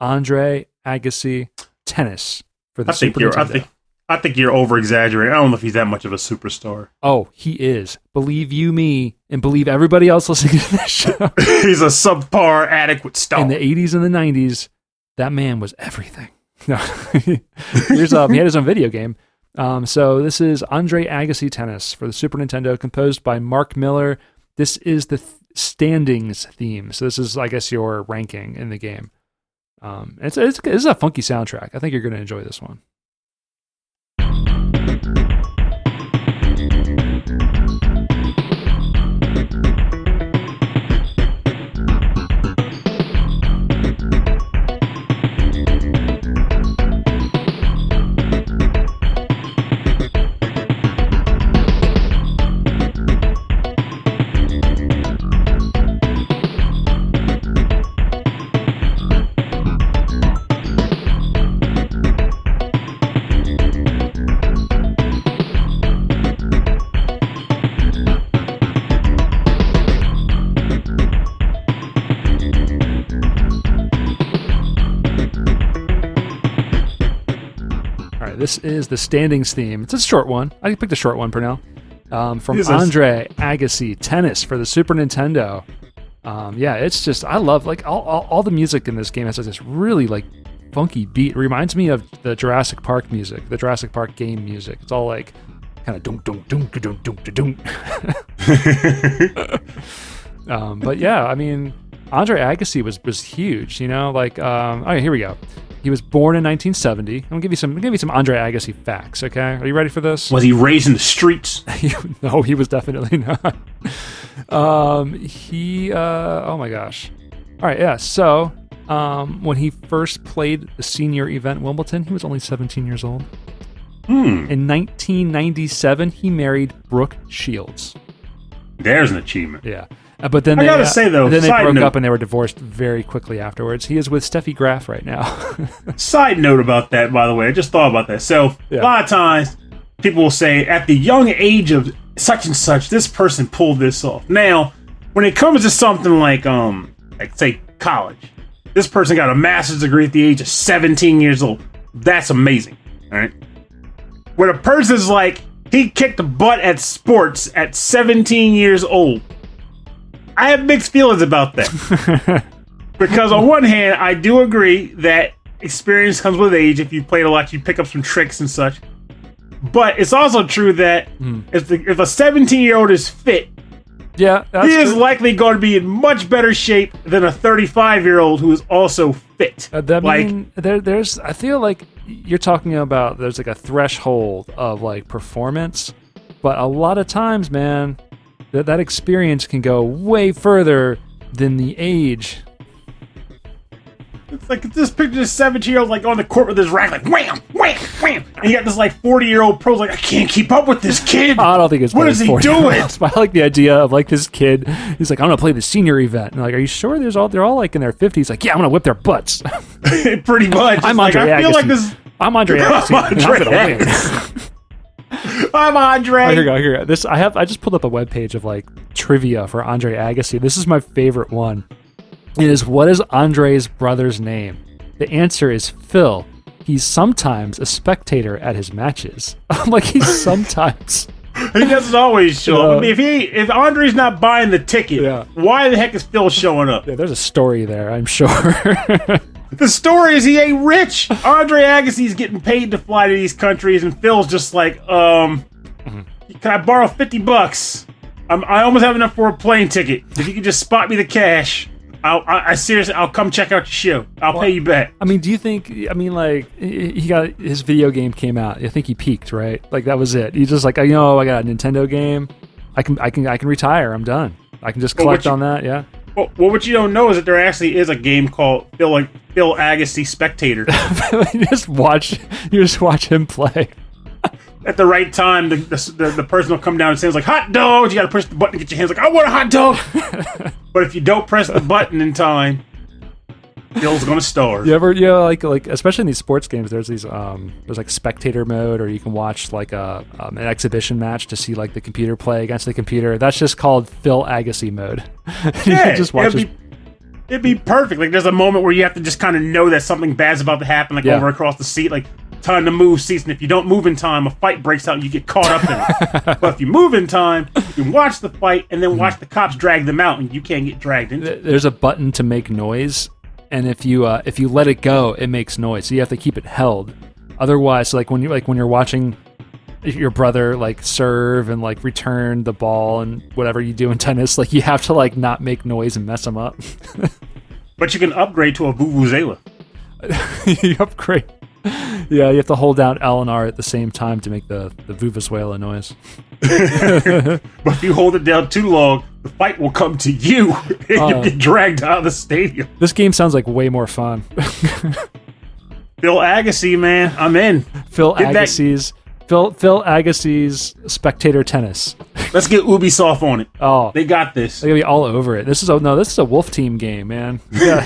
Andre Agassi, tennis for the I think Super. I Nintendo. think. I think you're over exaggerating. I don't know if he's that much of a superstar. oh, he is. Believe you me, and believe everybody else listening to this show. he's a subpar, adequate star. In the 80s and the 90s, that man was everything. No, here's um, he had his own video game. Um, so this is Andre Agassi Tennis for the Super Nintendo, composed by Mark Miller. This is the th- standings theme. So this is, I guess, your ranking in the game. Um, it's it's it's a funky soundtrack. I think you're going to enjoy this one. This is the standings theme. It's a short one. I picked a short one for now. Um, from is- Andre Agassi, tennis for the Super Nintendo. Um, yeah, it's just I love like all, all, all the music in this game has this really like funky beat. It reminds me of the Jurassic Park music, the Jurassic Park game music. It's all like kind of dunk dunk dunk dunk dunk dunk. Um, but yeah, I mean, Andre Agassi was was huge. You know, like um, all right, here we go. He was born in 1970. I'm gonna give you some. I'm gonna give you some Andre Agassi facts. Okay, are you ready for this? Was he raised in the streets? no, he was definitely not. um, he. Uh, oh my gosh. All right, yeah. So, um, when he first played the senior event Wimbledon, he was only 17 years old. Hmm. In 1997, he married Brooke Shields. There's an achievement. Yeah. Uh, but then I they, gotta uh, say, though, then they broke note- up and they were divorced very quickly afterwards. He is with Steffi Graf right now. Side note about that, by the way, I just thought about that. So Yeah. a lot of times people will say, at the young age of such and such, this person pulled this off. Now, when it comes to something like, um, like say college, this person got a master's degree at the age of 17 years old. that's amazing. All right. When a person's like, he kicked the butt at sports at 17 years old, I have mixed feelings about that. because on one hand, I do agree that experience comes with age. If you played a lot, you pick up some tricks and such. But it's also true that if the, if a 17 year old is fit, Yeah, that's he is true. likely going to be in much better shape than a 35 year old who is also fit. Uh, that like, mean there, there's I feel like you're talking about there's like a threshold of like performance, but a lot of times, man, that that experience can go way further than the age. it's like this picture this 17 year old like on the court with his rack, like wham, wham, wham. And you got this like 40 year old pro's like, I can't keep up with this kid. I don't think it's What is he doing? But I like the idea of like this kid. He's like, I'm gonna play the senior event. And like, are you sure? There's all they're all like in their 50s. Like, yeah, I'm gonna whip their butts. Pretty much. I'm like, Andre I feel Agassi. like this. I'm Andre Agassi. I'm and I'm Andre gonna win. I'm Andre. Oh, here we go. Here we go. This I have. I just pulled up a web page of like trivia for Andre Agassi. This is my favorite one. It is what is Andre's brother's name? The answer is Phil. He's sometimes a spectator at his matches. I'm like he's sometimes. He doesn't always show up. Yeah. I mean, if he if Andre's not buying the ticket, Yeah. why the heck is Phil showing up? Yeah, there's a story there, I'm sure. The story is he ain't rich. Andre Agassi's getting paid to fly to these countries, and Phil's just like, um, can I borrow fifty bucks? I'm, I almost have enough for a plane ticket. If you could just spot me the cash, I'll, I, I seriously, I'll come check out your show. I'll pay you back. I mean, do you think? I mean, like he got his video game came out. I think he peaked, right? Like that was it. He's just like, you know, I got a Nintendo game. I can, I can, I can retire. I'm done. I can just Well, collect you- on that. Yeah. Well, well, what you don't know is that there actually is a game called Phil, like Phil Agassi Spectator. you just watch you just watch him play. At the right time, the, the, the, the person will come down and say, like, hot dogs. You got to push the button to get your hands like, I want a hot dog. but if you don't press the button in time, Phil's going to starve. You ever you know, like like especially in these sports games there's these um there's like spectator mode or you can watch like a um, an exhibition match to see like the computer play against the computer. That's just called Phil Agassi mode. Yeah, just watch it'd be, it'd be perfect. Like, there's a moment where you have to just kind of know that something bad's about to happen, like Yeah. over across the seat, like time to move seats. And if you don't move in time, a fight breaks out and you get caught up in it. but if you move in time, you can watch the fight and then watch the cops drag them out, and you can't get dragged into. it. there's a button to make noise and if you uh, if you let it go it makes noise. So you have to keep it held. Otherwise like when you like when you're watching your brother like serve and like return the ball and whatever you do in tennis like you have to like not make noise and mess them up. But you can upgrade to a Vuvuzela. you upgrade yeah you have to hold down L and R at the same time to make the the Vuvuzela noise But if you hold it down too long, the fight will come to you, and Uh. you get dragged out of the stadium. this game sounds like way more fun Bill Agassi, man, I'm in. Phil Did that- Agassi's Phil Phil Agassi's spectator tennis Let's get Ubisoft on it. oh They got this. They're gonna be all over it. This is a no. This is a wolf team game, man. Yeah.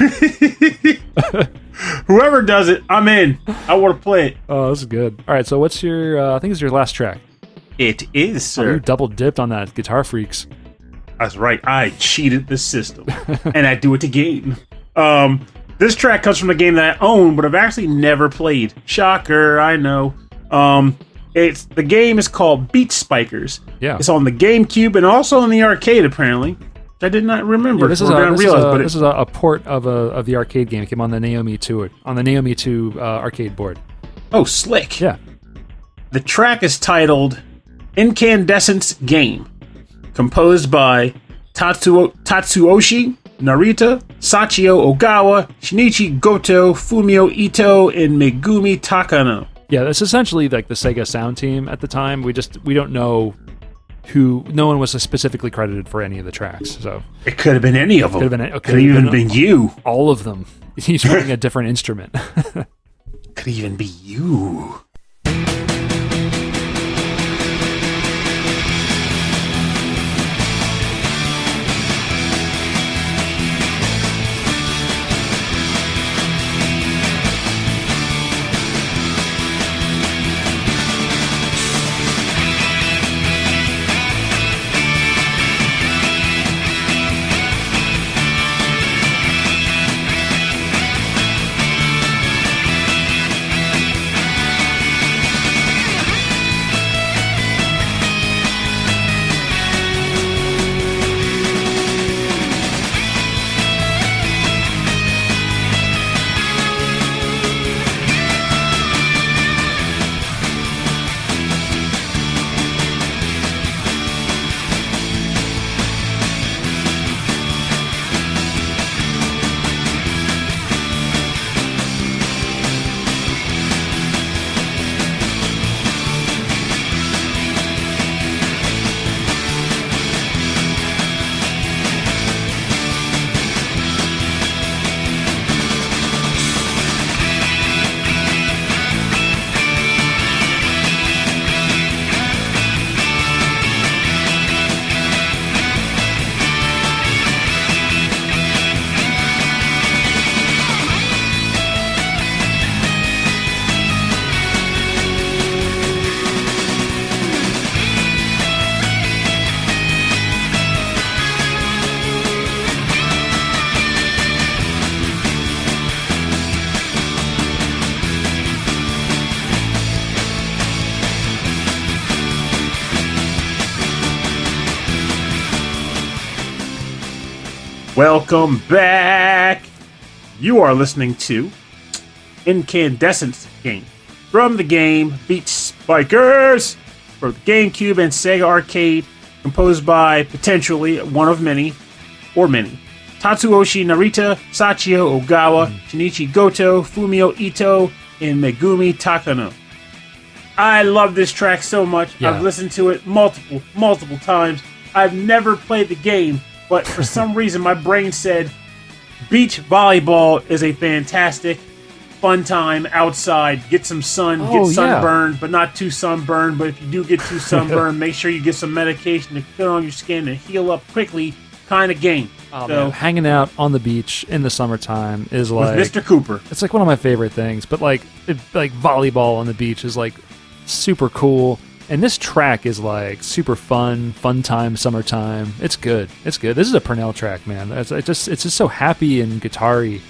Whoever does it, I'm in. I want to play it. oh, this is good. All right. So, what's your? Uh, I think it's your last track. It is, You sir. double dipped on that Guitar Freaks. That's right. I cheated the system, and I do it again. Um, this track comes from a game that I own, but I've actually never played. Shocker, I know. Um, it's the game is called Beach Spikers. Yeah. It's on the GameCube and also on the arcade, apparently. I did not remember. Yeah, this is a this, realize, is, a, but it- this is a, a port of a of the arcade game. It came on the Naomi two on the Naomi two uh, arcade board. oh, slick. Yeah. The track is titled Incandescence Game, composed by Tatsuo, Tatsuoshi Narita, Sachio Ogawa, Shinichi Goto, Fumio Ito, and Megumi Takano. Yeah. That's essentially like the Sega Sound team at the time. We just we don't know who. No one was specifically credited for any of the tracks. So It could have been any of them. Could have been- it Could could have have even been- been you. all of them. He's playing a different instrument. Could even be you. Welcome back. You are listening to Incandescent Game from the game Beach Spikers for the GameCube and Sega Arcade, composed by potentially one of many or many. Tatsuoshi Narita, Sachio Ogawa, mm. Shinichi Goto, Fumio Ito, and Megumi Takano. I love this track so much. Yeah. I've listened to it multiple, multiple times. I've never played the game, but for some reason my brain said beach volleyball is a fantastic fun time outside. Get some sun, Oh, get yeah. sunburned, but not too sunburned. But if you do get too sunburned, make sure you get some medication to put on your skin and heal up quickly. Kind of game. Oh, so man, hanging out on the beach in the summertime is like Mr. Cooper. it's like one of my favorite things. But like it, like volleyball on the beach is like super cool. And this track is like super fun, fun time, summertime. It's good. It's good. This is a Pernell track, man. It's it just it's just so happy and guitar-y.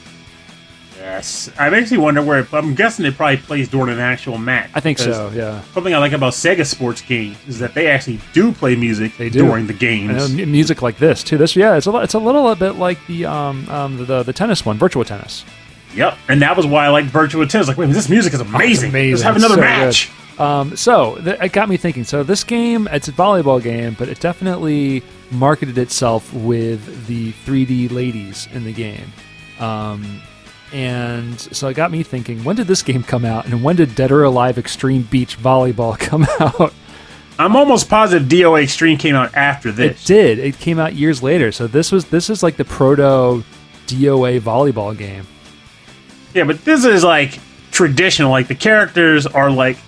Yes, I actually wonder where. I'm guessing it probably plays during an actual match. I think so. Yeah. Something I like about Sega sports games is that they actually do play music do. during the know, games. mu- music like this too. This yeah, it's a it's a little bit like the um um the the tennis one, virtual tennis. Yep, and that was why I liked virtual Tennis. Like, wait, this music is amazing. amazing. Let's have another so match. Um, so th- it got me thinking. So this game, it's a volleyball game, but it definitely marketed itself with the 3D ladies in the game. Um, and so it got me thinking: when did this game come out, and when did Dead or Alive Extreme Beach Volleyball come out? I'm almost positive DOA Extreme came out after this. It did. It came out years later. So this was this is like the proto DOA volleyball game. Yeah, but this is like traditional. Like the characters are like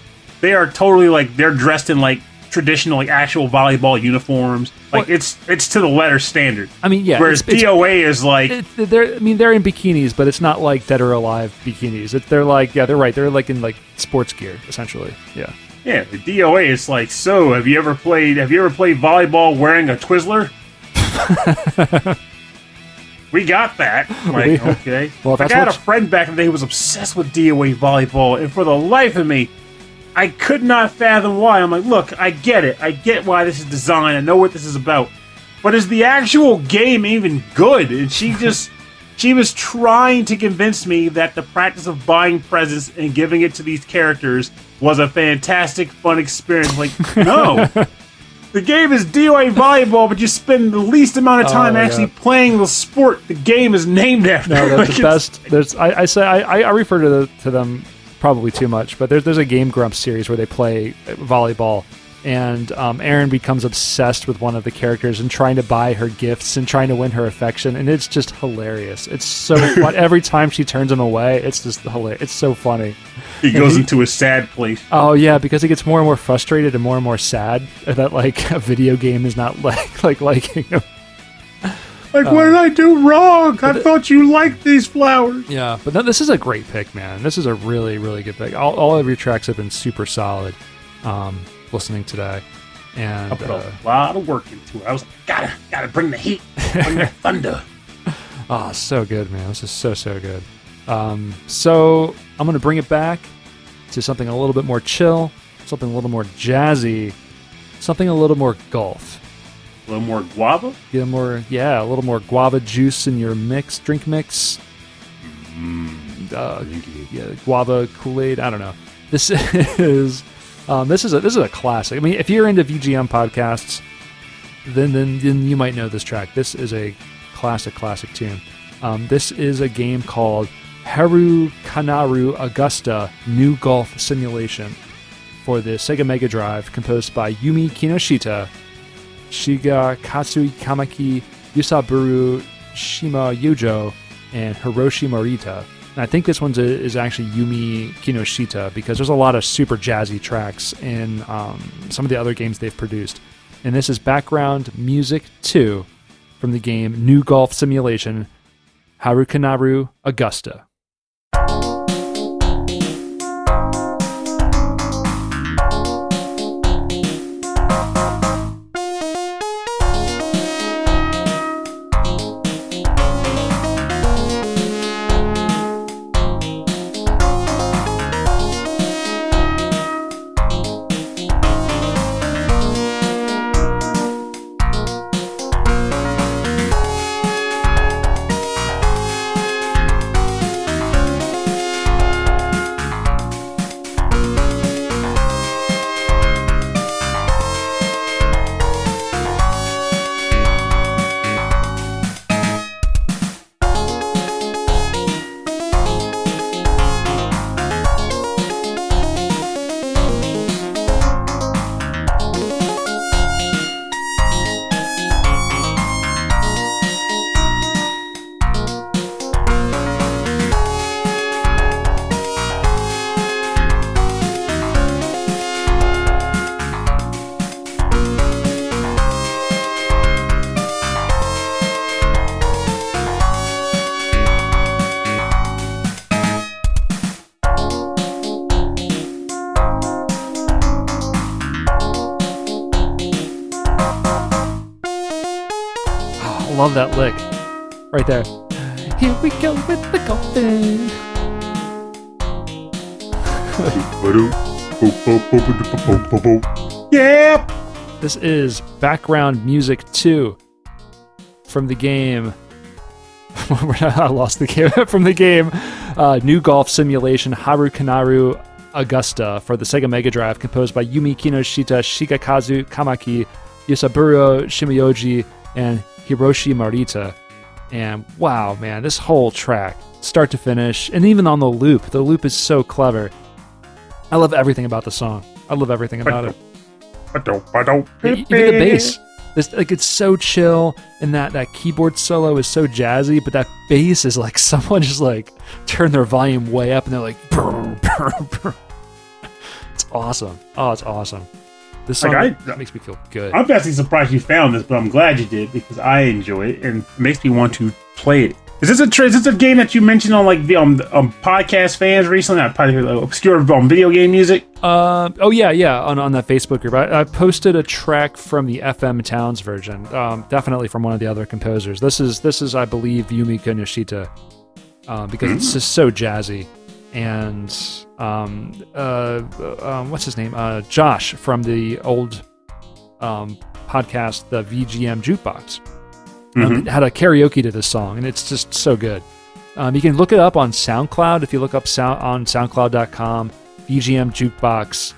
they are totally like they're dressed in like traditional like actual volleyball uniforms. Like Well- it's it's to the letter standard. I mean, yeah. Whereas it's- it's- DOA is like It, they're, I mean, they're in bikinis, but it's not like Dead or Alive bikinis. It, they're like, yeah, they're right. They're like in like sports gear, essentially. Yeah. yeah, the DOA is like so. Have you ever played? Have you ever played volleyball wearing a Twizzler? we got that. Like okay. Well, I had a what you- friend back in the day who was obsessed with DOA volleyball, and for the life of me, I could not fathom why. I'm like, look, I get it. I get why this is designed. I know what this is about. But is the actual game even good? And she just. She was trying to convince me that the practice of buying presents and giving it to these characters was a fantastic, fun experience. Like, no. the game is DOA volleyball, but you spend the least amount of oh time my actually God. playing the sport the game is named after. No, Like, that's the best. There's, I, I say, I, I- I refer to, the, to them probably too much, but there's, there's a Game Grumps series where they play volleyball, and um, Aaron becomes obsessed with one of the characters and trying to buy her gifts and trying to win her affection, and it's just hilarious. It's so fun. Every time she turns him away, it's just hilarious. It's so funny. He goes into a sad place. Oh yeah, because he gets more and more frustrated and more and more sad that like a video game is not like like liking him. Like, what did I do wrong? I thought you liked these flowers. Yeah, but no, this is a great pick, man. This is a really really good pick. All, all of your tracks have been super solid. Um, listening today, and I put uh, a lot of work into it. I was like, gotta, gotta bring the heat, bring the thunder. oh, so good, man. This is so so good. Um, so I'm gonna bring it back to something a little bit more chill, something a little more jazzy, something a little more golf. A little more guava. Get a more, yeah, a little more guava juice in your mix, drink mix. Uh, yeah, guava Kool Aid. I don't know. This is, um, this is a this is a classic. I mean, if you're into VGM podcasts, then then then you might know this track. This is a classic classic tune. Um, this is a game called Haru Kanaru Augusta New Golf Simulation for the Sega Mega Drive, composed by Yumi Kinoshita, Shiga Katsui Kamaki, Yusaburu Shima Yujo, and Hiroshi Morita. And I think this one's a, is actually Yumi Kinoshita because there's a lot of super jazzy tracks in um, some of the other games they've produced. And this is background music 2 from the game New Golf Simulation Harukanaru Augusta. This is background music 2 from the game. I lost the game. from the game uh, New Golf Simulation Haru Kanaru Augusta for the Sega Mega Drive, composed by Yumi Kinoshita, Shigekazu Kamaki, Yusaburo Shimiyoji, and Hiroshi Marita. And wow, man, this whole track, start to finish, and even on the loop, the loop is so clever. I love everything about the song. I love everything about it. Even the bass. This, like it's so chill, and that that keyboard solo is so jazzy, but that bass is like someone just like turned their volume way up, and they're like, brr, brr, brr. it's awesome. Oh, it's awesome. This song Like, I- makes me feel good. I'm actually surprised you found this, but I'm glad you did because I enjoy it and it makes me want to play it. Is this a tr- is this a game that you mentioned on like the um, um podcast fans recently? I probably uh, obscure um, video game music. Uh, oh yeah, yeah, on, on that Facebook group, I, I posted a track from the FM Towns version, um, definitely from one of the other composers. This is this is, I believe, Yumi Kinoshita, uh, because it's just so jazzy, and um, uh, um, what's his name? Uh, Josh from the old um, podcast, the VGM Jukebox, um, had a karaoke to this song, and it's just so good. Um, you can look it up on SoundCloud if you look up sound on SoundCloud.com, VGM Jukebox,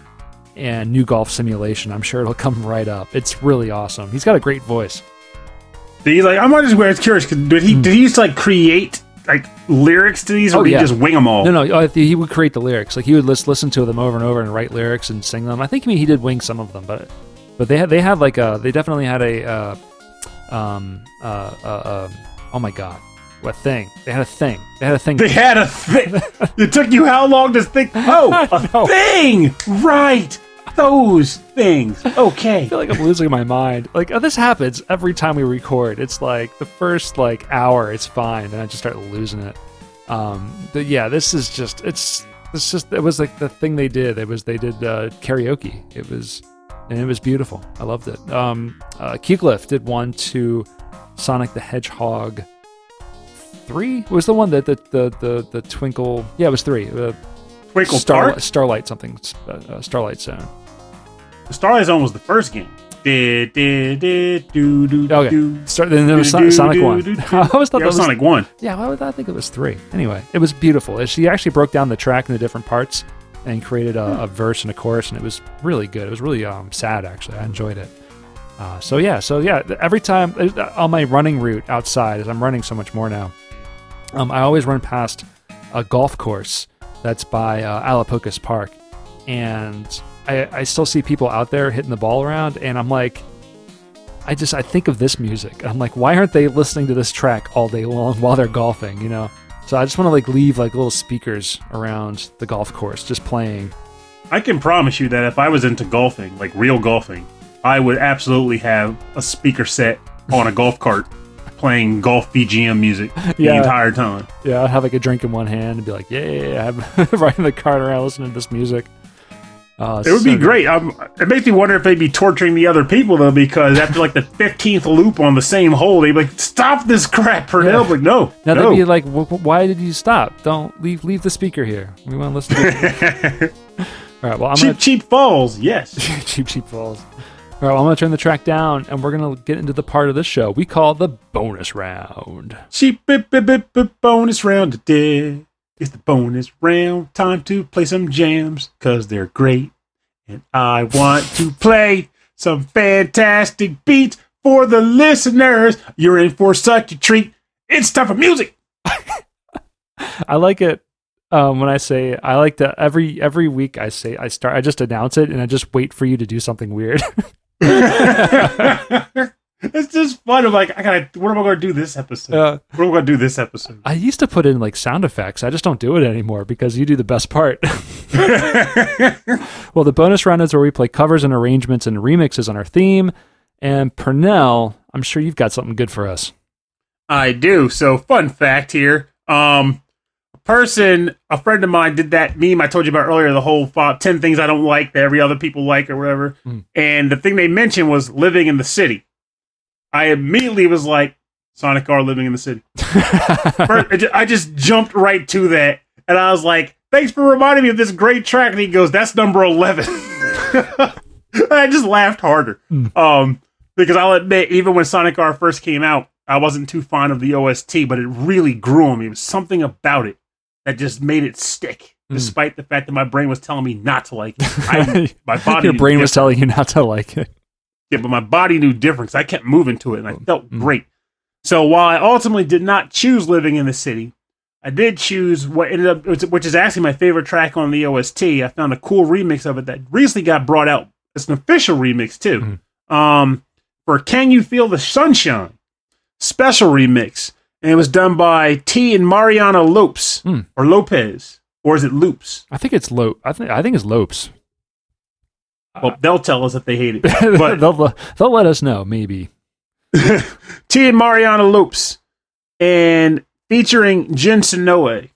and New Golf Simulation. I'm sure it'll come right up. It's really awesome. He's got a great voice. He's like? I'm just weird, curious. 'cause Did he did he just like create like lyrics to these, or. Oh, did yeah. he just wing them all? No, no, uh, he would create the lyrics. Like he would lis- listen to them over and over and write lyrics and sing them. I think I mean, he did wing some of them, but but they had they had like a they definitely had a uh, um uh, uh um oh my god what thing they had a thing they had a thing They had a thing. it took you how long to think? Oh, a thing, right? Those things. Okay. I feel like I'm losing my mind. Like oh, this happens every time we record. It's like the first like hour, it's fine, and I just start losing it. Um, but yeah, this is just it's it's just it was like the thing they did. It was they did uh, karaoke. It was and it was beautiful. I loved it. Um, uh, did one to Sonic the Hedgehog three. Was the one that the the the, the twinkle? Yeah, it was three. Uh, Twinkle Star, Park. Starlight something. Uh, uh, Starlight Zone. The Starlight Zone was the first game. Did, did, did, do, do, Okay. do. Start, then there was Do, Son- do, Sonic do, One. do, do. I always thought Yeah, that was Sonic 1. Yeah, would I think it was three? Anyway, it was beautiful. She actually broke down the track into different parts and created a, a verse and a chorus, and it was really good. It was really um, sad, actually. I enjoyed it. Uh, so yeah, so yeah, every time uh, on my running route outside, as I'm running so much more now, um, I always run past a golf course that's by uh, Alapocas Park, and I, I still see people out there hitting the ball around, and I'm like, I just I think of this music. I'm like, why aren't they listening to this track all day long while they're golfing? You know. So I just want to like leave like little speakers around the golf course, just playing. I can promise you that if I was into golfing, like real golfing, I would absolutely have a speaker set on a golf cart playing golf BGM music the Yeah. entire time. Yeah, I'd have like a drink in one hand and be like, yeah, I'm riding the cart around listening to this music. Uh, It would so be great. Um, it makes me wonder if they'd be torturing the other people though, because after like the fifteenth loop on the same hole, they'd be like, "Stop this crap, For Yeah. Like, no, Now no. they'd be like, "Wh- wh- "Why did you stop? Don't leave leave the speaker here. We want to listen." to it." All right. Well, I'm cheap, gonna cheap falls. Yes. cheap cheap falls. All right. Well, I'm gonna turn the track down, and we're gonna get into the part of the show we call the bonus round. cheap bip, bip, bip, bonus round today. It's the bonus round. Time to play some jams because they're great, and I want to play some fantastic beats for the listeners. You're in for such a treat. It's time for music. I like it um, when I say I like to every every week I say I start I just announce it and I just wait for you to do something weird. it's just fun. I'm like, I gotta. What am I gonna do this episode? Uh, What am I gonna do this episode? I used to put in like sound effects. I just don't do it anymore because you do the best part. well, the bonus round is where we play covers and arrangements and remixes on our theme. And Pernell, I'm sure you've got something good for us. I do. So, fun fact here. Um, a person, a friend of mine, did that meme I told you about earlier. The whole uh, ten things I don't like that every other people like or whatever. Mm. And the thing they mentioned was living in the city. I immediately was like, Sonic R living in the city. I just jumped right to that, and I was like, "Thanks for reminding me of this great track." And he goes, "That's number 11. I just laughed harder, um, because I'll admit, even when Sonic R first came out, I wasn't too fond of the OST, but it really grew on me. It was something about it that just made it stick, Mm. despite the fact that my brain was telling me not to like it. I, my body, Your brain was telling you not to like it. Yeah, but my body knew different I kept moving to it and I felt Mm. great. So while I ultimately did not choose living in the city, I did choose what ended up, which- is actually my favorite track on the OST. I found a cool remix of it that recently got brought out. It's an official remix too. Um, for "Can You Feel the Sunshine" special remix, and it was done by T and Mariana Lopes Hmm. or Lopez, or is it Loops? I think it's Lope. I think I think it's Lopes. Well, uh-huh. they'll tell us if they hate it. But they'll they'll let us know maybe. T and Mariana Loops, and featuring Jin Sonoe.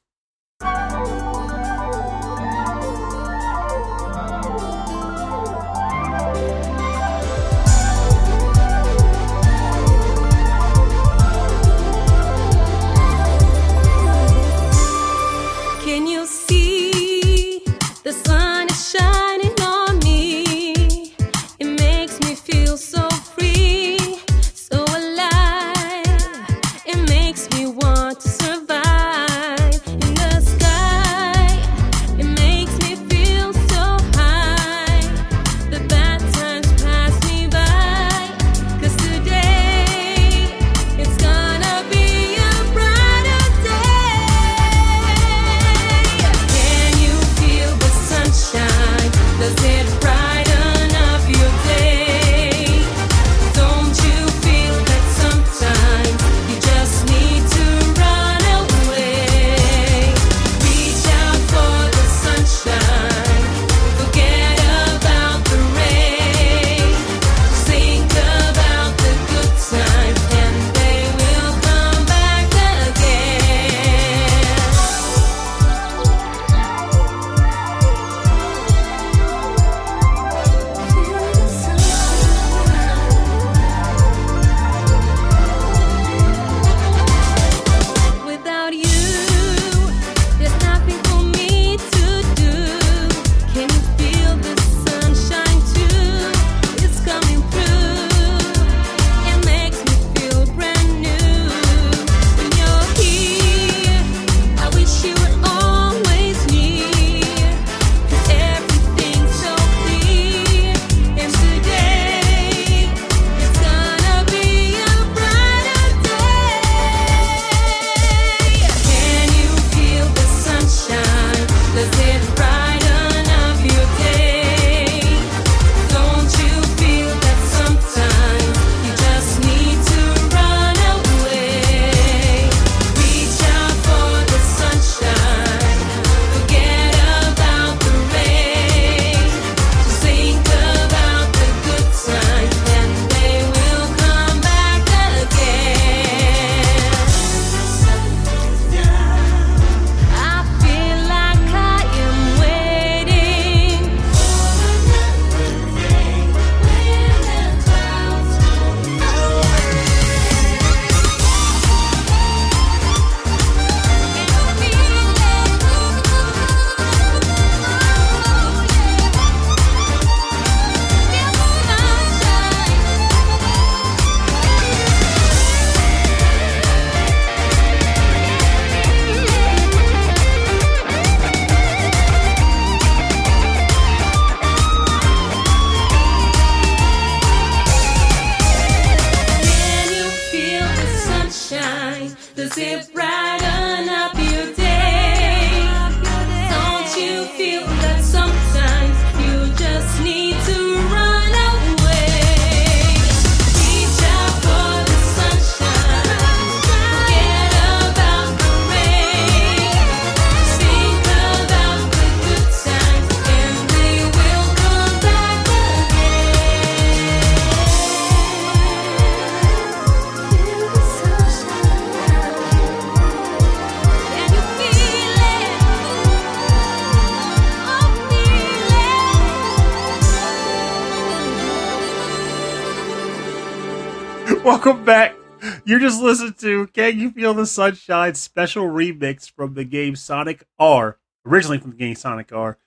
Can You Feel the Sunshine special remix from the game Sonic R, originally from the game Sonic R,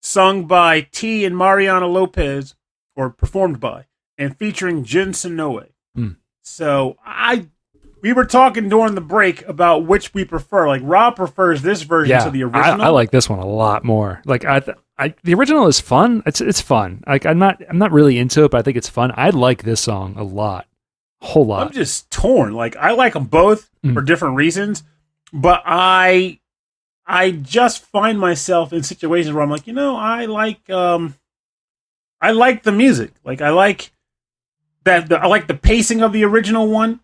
sung by T and Mariana Lopez, or performed by, and featuring Jin Sonoe. Hmm. So I we were talking during the break about which we prefer. Like Rob prefers this version yeah, to the I, original. I like this one a lot more. Like I, th- I, the original is fun. It's it's fun. Like I'm not I'm not really into it, but I think it's fun. I like this song a lot, whole lot. I'm just torn. Like I like them both Mm. for different reasons, but I I just find myself in situations where I'm like, you know, I like um I like the music. Like I like that the, I like the pacing of the original one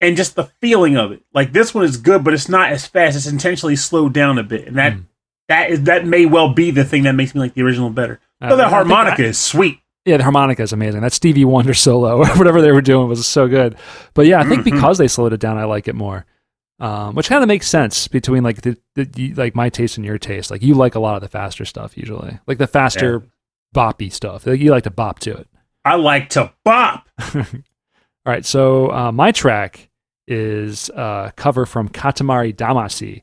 and just the feeling of it. Like this one is good, but it's not as fast. It's intentionally slowed down a bit. And that Mm. that is that may well be the thing that makes me like the original better. Uh, So that harmonica I- is sweet. Yeah, the harmonica is amazing. That Stevie Wonder solo, or whatever they were doing, was so good. But yeah, I think Mhm. because they slowed it down, I like it more. Um, which kind of makes sense between like the, the like my taste and your taste. Like you like a lot of the faster stuff usually, like the faster boppy stuff. Like, you like to bop to it. I like to bop. All right, so uh, my track is a cover from Katamari Damacy.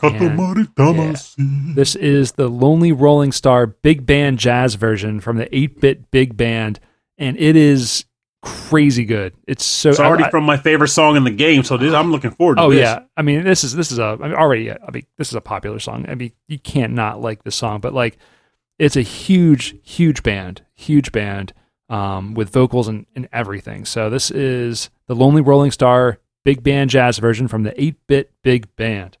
Damacy. This is the Lonely Rolling Star big band jazz version from the 8 bit big band, and it is crazy good. It's so It's already I- from my favorite song in the game, so this, I'm looking forward to Oh this. yeah, I mean this is this is a I mean, already I mean this is a popular song. I mean you can't not like this song, but like it's a huge huge band, huge band um, with vocals and, and everything. So this is the Lonely Rolling Star big band jazz version from the 8-bit big band.「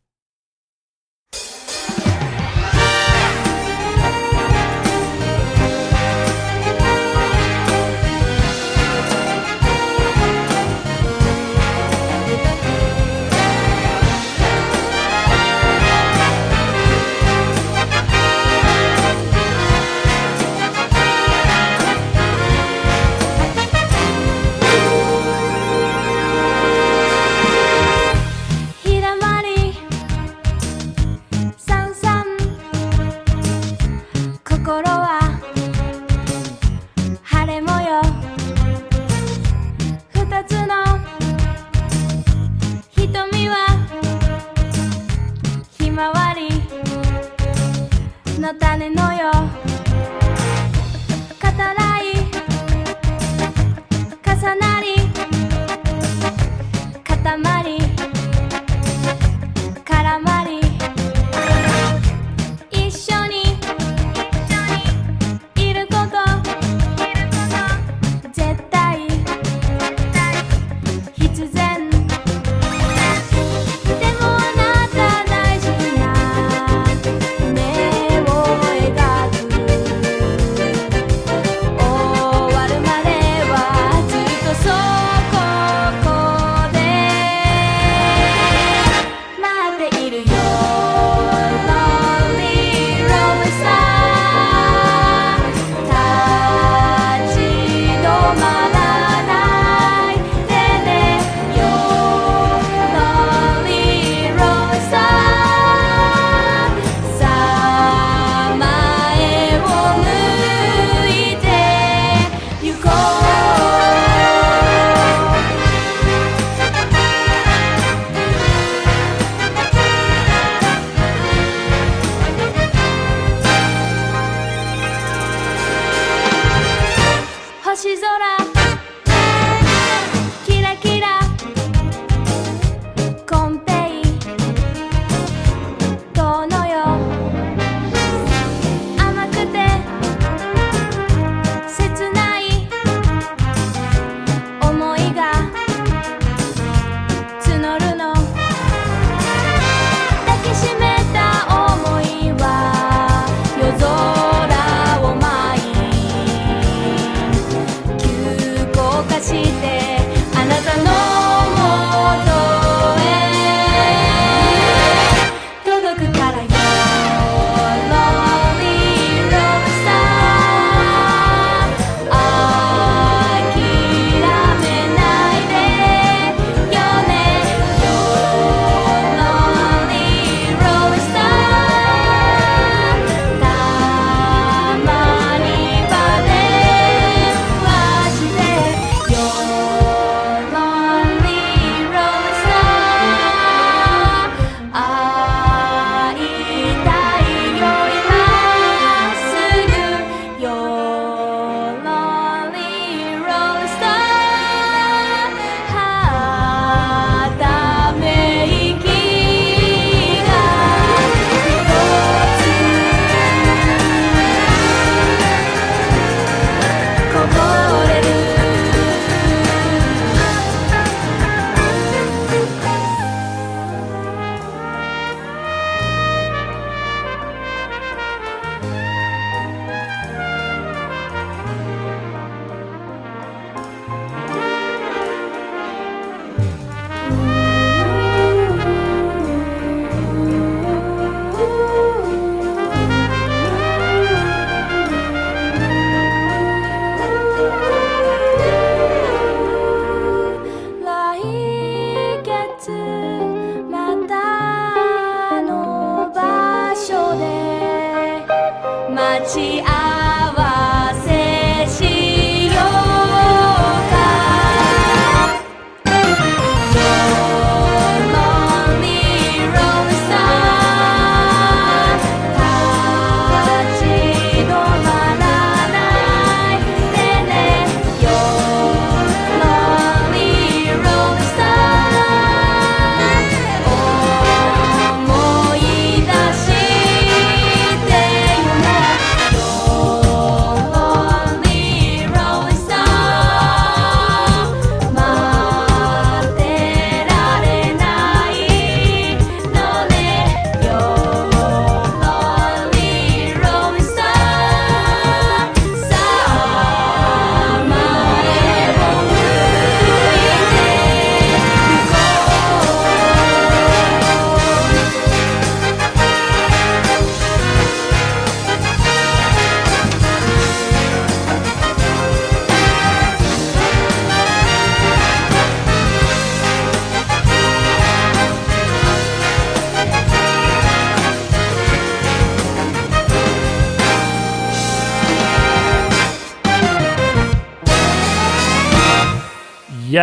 の種のよ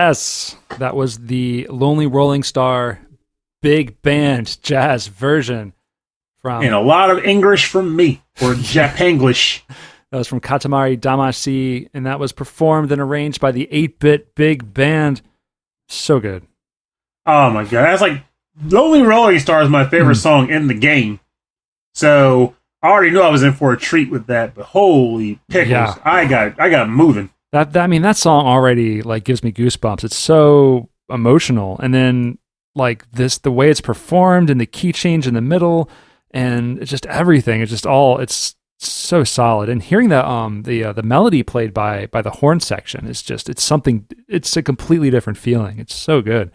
Yes, that was the Lonely Rolling Star big band jazz version from And a lot of English from me, or Japanglish. that was from Katamari Damacy, and that was performed and arranged by the 8-bit big band. So good. Oh my god, that's like Lonely Rolling Star is my favorite Hmm. song in the game. So I already knew I was in for a treat with that, but holy pickles, Yeah. I got I got moving. That, that I mean that song already like gives me goosebumps. It's so emotional, and then like this the way it's performed and the key change in the middle, and just everything. It's just all it's so solid. And hearing the um the uh, the melody played by by the horn section is just it's something. It's a completely different feeling. It's so good.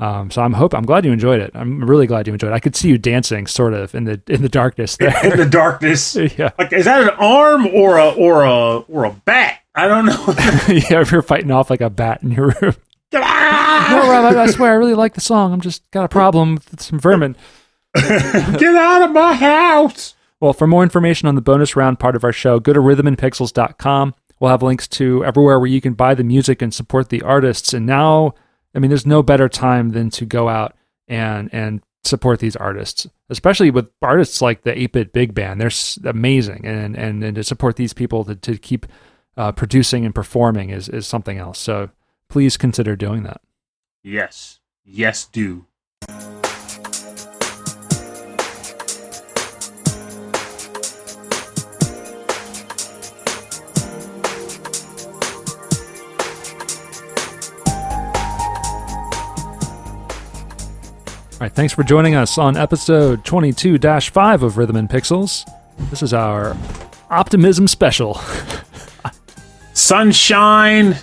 Um, so I'm hope I'm glad you enjoyed it. I'm really glad you enjoyed it. I could see you dancing sort of in the in the darkness there. in the darkness. yeah, Like, is that an arm or a or a or a bat? I don't know. yeah. If you're fighting off like a bat in your room. No, Rob, I, I swear I really like the song. I'm just got a problem with some vermin. Get out of my house! Well, for more information on the bonus round part of our show, go to rhythmandpixels.com. We'll have links to everywhere where you can buy the music and support the artists. And now, I mean, there's no better time than to go out and and support these artists, especially with artists like the 8-bit big band. They're s- amazing, and and and to support these people to to keep uh, producing and performing is is something else. So please consider doing that. Yes, yes, do. All right, thanks for joining us on episode 22 5 of Rhythm and Pixels. This is our optimism special. Sunshine,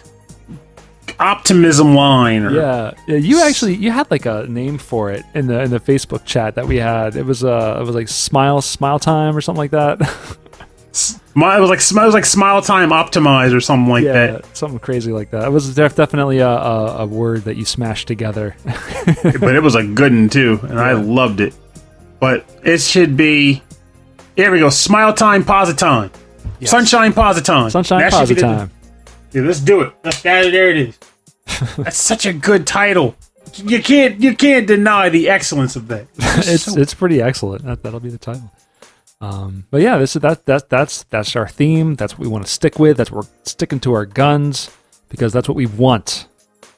optimism line. Or, Yeah, yeah, you actually you had like a name for it in the in the Facebook chat that we had. It was uh it was like smile smile time or something like that. My, it was like it was like Smile Time Optimize or something like yeah, that. something crazy like that. It was def- definitely a, a a word that you smashed together. but it was a good one too, and I loved it. But it should be. Here we go. Smile time, positime. Yes. Sunshine, positime. Sunshine That should be positive the- time. Yeah, let's do it. Let's, that, there it is. That's such a good title. You can't you can't deny the excellence of that. it's so- it's pretty excellent. That, that'll be the title. Um, but yeah, this is that that that's that's our theme. That's what we want to stick with. That's what we're sticking to our guns because that's what we want.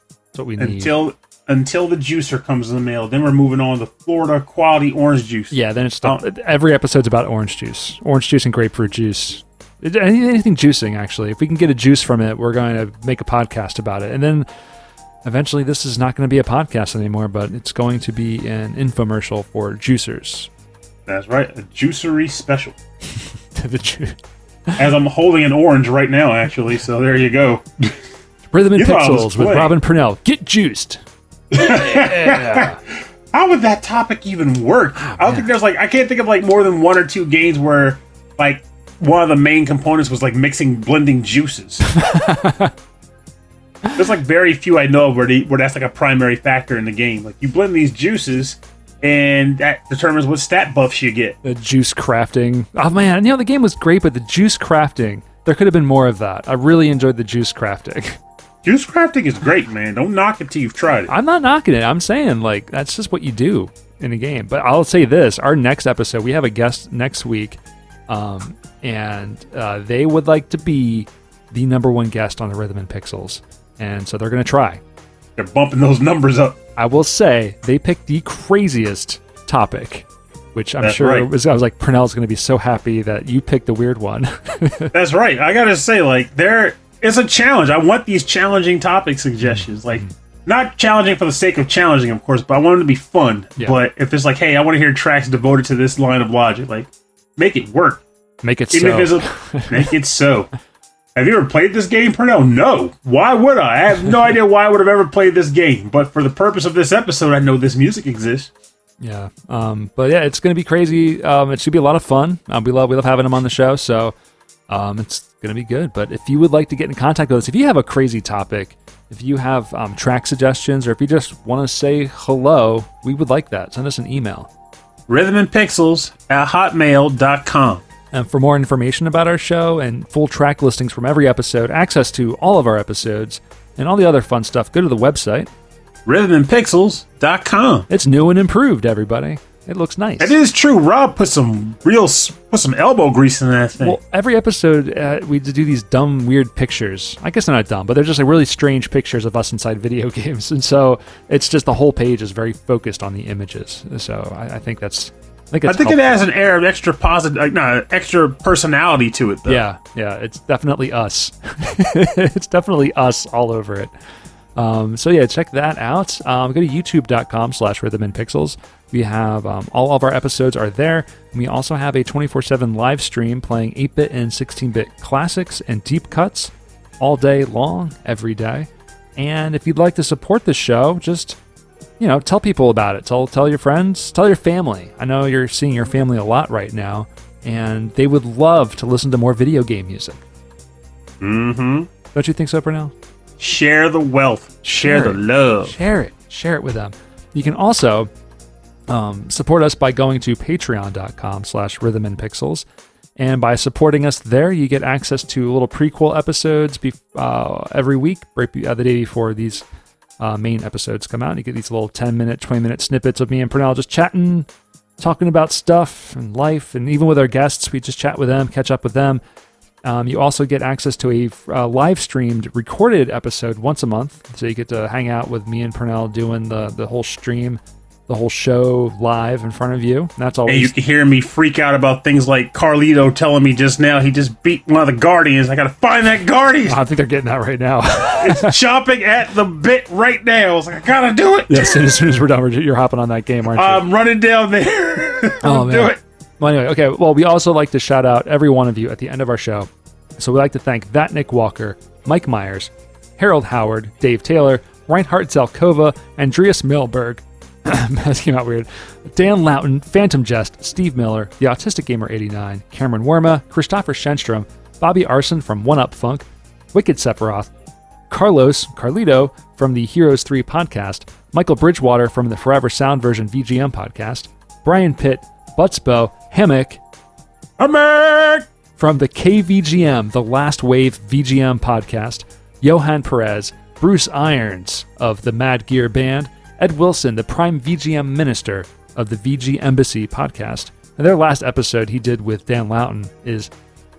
That's what we need. until until the juicer comes in the mail. Then we're moving on to Florida quality orange juice. yeah, then it's Oh. every episode's about orange juice, orange juice and grapefruit juice. Anything juicing, actually. If we can get a juice from it, we're going to make a podcast about it. And then eventually, this is not going to be a podcast anymore, but it's going to be an infomercial for juicers. That's right, a juicery special. The ju- As I'm holding an orange right now, actually. So there you go. Rhythm and You thought I was Pixels with. Robin Pernell. Get juiced. yeah. How would that topic even work? Ah, I don't think there's like I can't think of like more than one or two games where like one of the main components was like mixing blending juices. there's like very few I know of where, the, where that's like a primary factor in the game. Like you blend these juices, and that determines what stat buffs you get. The juice crafting. Oh man, you know the game was great, but the juice crafting. There could have been more of that. I really enjoyed the juice crafting. Juice crafting is great, man. Don't knock it till you've tried it. I'm not knocking it. I'm saying like that's just what you do in a game. But I'll say this: our next episode, we have a guest next week, um, and uh, they would like to be the number one guest on the Rhythm and Pixels, and so they're going to try. They're bumping those numbers up. I will say they picked the craziest topic, which I'm That's sure right. was. I was like, Pernell's going to be so happy that you picked the weird one. That's right. I gotta say, like, there it's a challenge. I want these challenging topic suggestions. Like, not challenging for the sake of challenging, of course, but I want them to be fun. Yeah. But if it's like, hey, I want to hear tracks devoted to this line of logic, like, make it work. Make it so. make it so. Have you ever played this game, Pernell? No. Why would I? I have no idea why I would have ever played this game. But for the purpose of this episode, I know this music exists. Yeah. Um, but yeah, it's going to be crazy. Um, it should be a lot of fun. Um, we love we love having him on the show, so um, it's going to be good. But if you would like to get in contact with us, if you have a crazy topic, if you have um, track suggestions, or if you just want to say hello, we would like that. Send us an email. Rhythm and Pixels at hotmail.com. And for more information about our show and full track listings from every episode, access to all of our episodes, and all the other fun stuff, go to the website. Rhythmandpixels.com. It's new and improved, everybody. It looks nice. It is true. Rob put some real put some elbow grease in that thing. Well, every episode uh, we do these dumb, weird pictures. I guess they're not dumb, but they're just like really strange pictures of us inside video games, and so it's just the whole page is very focused on the images. So I, I think that's. I think, I think it has an air of extra positive, like, no, extra personality to it. Though. Yeah, yeah, it's definitely us. it's definitely us all over it. Um, so yeah, check that out. Um, go to youtube.com slash rhythm and pixels. We have um, all of our episodes are there. We also have a 24-7 live stream playing 8-bit and 16-bit classics and deep cuts all day long, every day. And if you'd like to support the show, just you know, tell people about it. Tell tell your friends, tell your family. I know you're seeing your family a lot right now, and they would love to listen to more video game music. Mm-hmm. Don't you think so, Pernell? Share the wealth. Share, Share the love. Share it. Share it with them. You can also um, support us by going to patreon.com slash rhythm and pixels. And by supporting us there, you get access to little prequel episodes be- uh, every week, right be- uh, the day before these uh, main episodes come out. And you get these little 10 minute, 20 minute snippets of me and Pernell just chatting, talking about stuff and life. And even with our guests, we just chat with them, catch up with them. Um, you also get access to a uh, live streamed recorded episode once a month. So you get to hang out with me and Pernell doing the, the whole stream, the whole show live in front of you. That's always And you can hear me freak out about things like Carlito telling me just now he just beat one of the Guardians. I gotta find that Guardian. I think they're getting that right now. it's chomping at the bit right now. I was like, I gotta do it. yeah, as soon as, soon as we're done, you're hopping on that game, aren't you? I'm running down there. Oh, do man. it. Well, anyway, okay. Well, we also like to shout out every one of you at the end of our show. So we'd like to thank that Nick Walker, Mike Myers, Harold Howard, Dave Taylor, Reinhard Zelkova, Andreas Milberg. that came out weird. Dan Loughton, Phantom Jest, Steve Miller, The Autistic Gamer 89, Cameron Werma, Christopher Shenstrom, Bobby Arson from One Up Funk, Wicked Sephiroth, Carlos Carlito from the Heroes 3 podcast, Michael Bridgewater from the Forever Sound Version VGM podcast, Brian Pitt, Butsbo, Hammock Hammock! from the KVGM, the Last Wave VGM podcast, Johan Perez, Bruce Irons of the Mad Gear Band, Ed Wilson, the Prime VGM Minister of the VG Embassy podcast. And their last episode he did with Dan Loughton is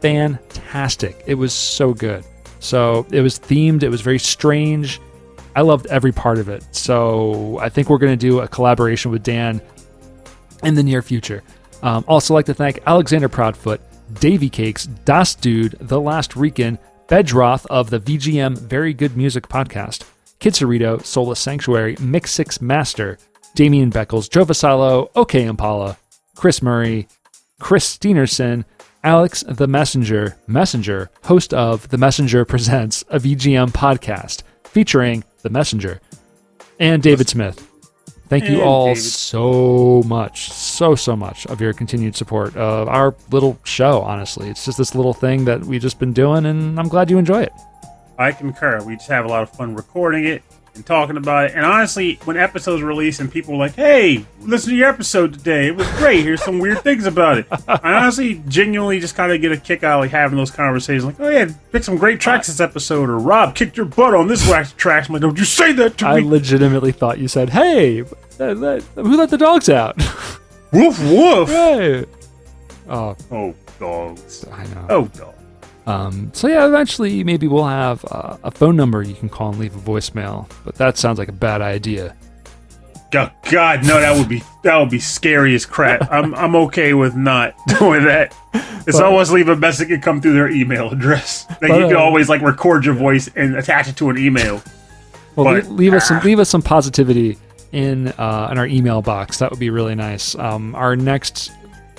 fantastic. It was so good. So it was themed, it was very strange. I loved every part of it. So I think we're going to do a collaboration with Dan in the near future. Um, also, like to thank Alexander Proudfoot, Davy Cakes, Das Dude, The Last Rican, Bedroth of the VGM Very Good Music Podcast, Kitsurito, Soulless Sanctuary, Mix Six Master, Damian Beckles, Joe OK Impala, Chris Murray, Chris Steenerson, Alex the Messenger, Messenger, host of The Messenger Presents, a VGM podcast featuring The Messenger, and David Smith. Thank you And all David. so much, so, so much of your continued support of our little show, honestly. It's just this little thing that we've just been doing, and I'm glad you enjoy it. I concur. We just have a lot of fun recording it. and talking about it. And honestly, when episodes release and people are like, "Hey, listen to your episode today. It was great. Here's some weird things about it." I honestly, genuinely, just kind of get a kick out of like having those conversations. Like, "Oh yeah, pick some great tracks this episode," or "Rob kicked your butt on this wax track." I'm like, "Don't you say that to I me?" I legitimately thought you said, "Hey, let- let- who let the dogs out?" woof woof. Oh, Oh dogs. I know. Oh dog. Um, so yeah, eventually maybe we'll have uh, a phone number you can call and leave a voicemail. But that sounds like a bad idea. God, God, no, that would be that would be scary as crap. I'm I'm okay with not doing that. It's But- always leave a message and come through their email address. Like But, you can uh, always like record your voice and attach it to an email. Well, But- leave, leave us some leave us some positivity in uh, in our email box. That would be really nice. Um, our next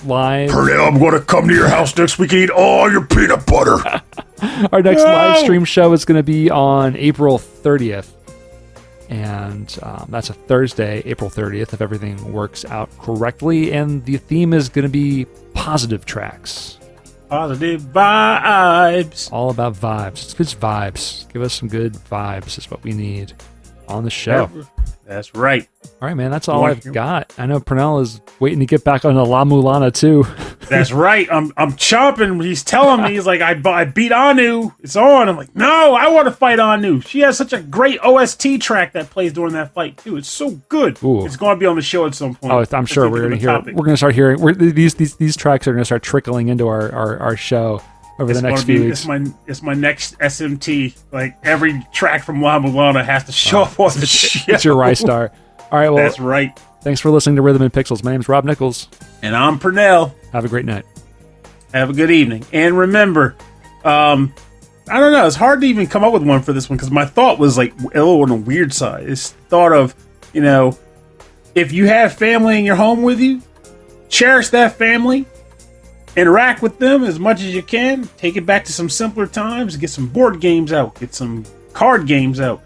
live Pernell, I'm going to come to your house next week and eat all your peanut butter. our next live stream show is going to be on April 30th, and um, that's a Thursday, April 30th, if everything works out correctly. And the theme is going to be positive tracks. Positive vibes. all about vibes. It's good vibes. Give us some good vibes is what we need on the show. That's right. All right, man. That's all I've got. I know Pernell is waiting to get back on the La Mulana too. That's right. I'm I'm chomping. He's telling me he's like I, I beat Anu. It's on. I'm like no, I want to fight Anu. She has such a great OST track that plays during that fight too. It's so good. Ooh. It's going to be on the show at some point. Oh, I'm sure we're gonna hear. topic. We're gonna start hearing. We're, these these these tracks are gonna start trickling into our our, our show over It's the next few be, weeks. It's my it's my next SMT. Like every track from La Mulana has to show up on the show. It's your Rye Star. All right. Well, That's right. thanks for listening to Rhythm and Pixels. My name's Rob Nichols. And I'm Pernell. Have a great night. Have a good evening. And remember, um, I don't know. It's hard to even come up with one for this one because my thought was like a little on the weird side. It's thought of, you know, if you have family in your home with you, cherish that family, interact with them as much as you can. Take it back to some simpler times. Get some board games out. Get some card games out.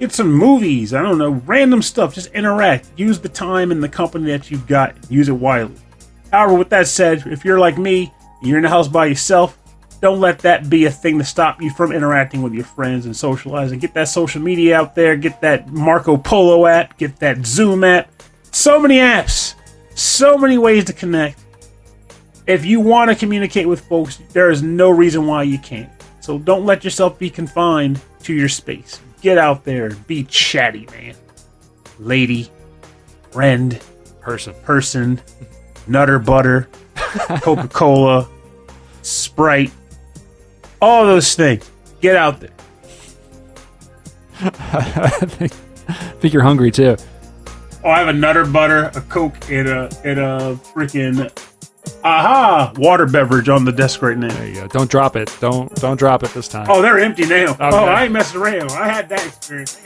Get some movies. I don't know, random stuff. Just interact. Use the time and the company that you've got. Use it wisely. However, with that said, if you're like me, you're in the house by yourself, don't let that be a thing to stop you from interacting with your friends and socializing. Get that social media out there, get that Marco Polo app, get that Zoom app. So many apps, so many ways to connect. If you want to communicate with folks, there is no reason why you can't. So don't let yourself be confined to your space. Get out there be chatty, man. Lady, friend, Person. person, Nutter Butter, Coca Cola, Sprite, all those things. Get out there. I think, I think you're hungry too. Oh, I have a Nutter Butter, a Coke, and a and a freaking aha water beverage on the desk right now. There you go. Don't drop it. Don't don't drop it this time. Oh, they're empty now. Oh, I ain't messing around. I had that experience.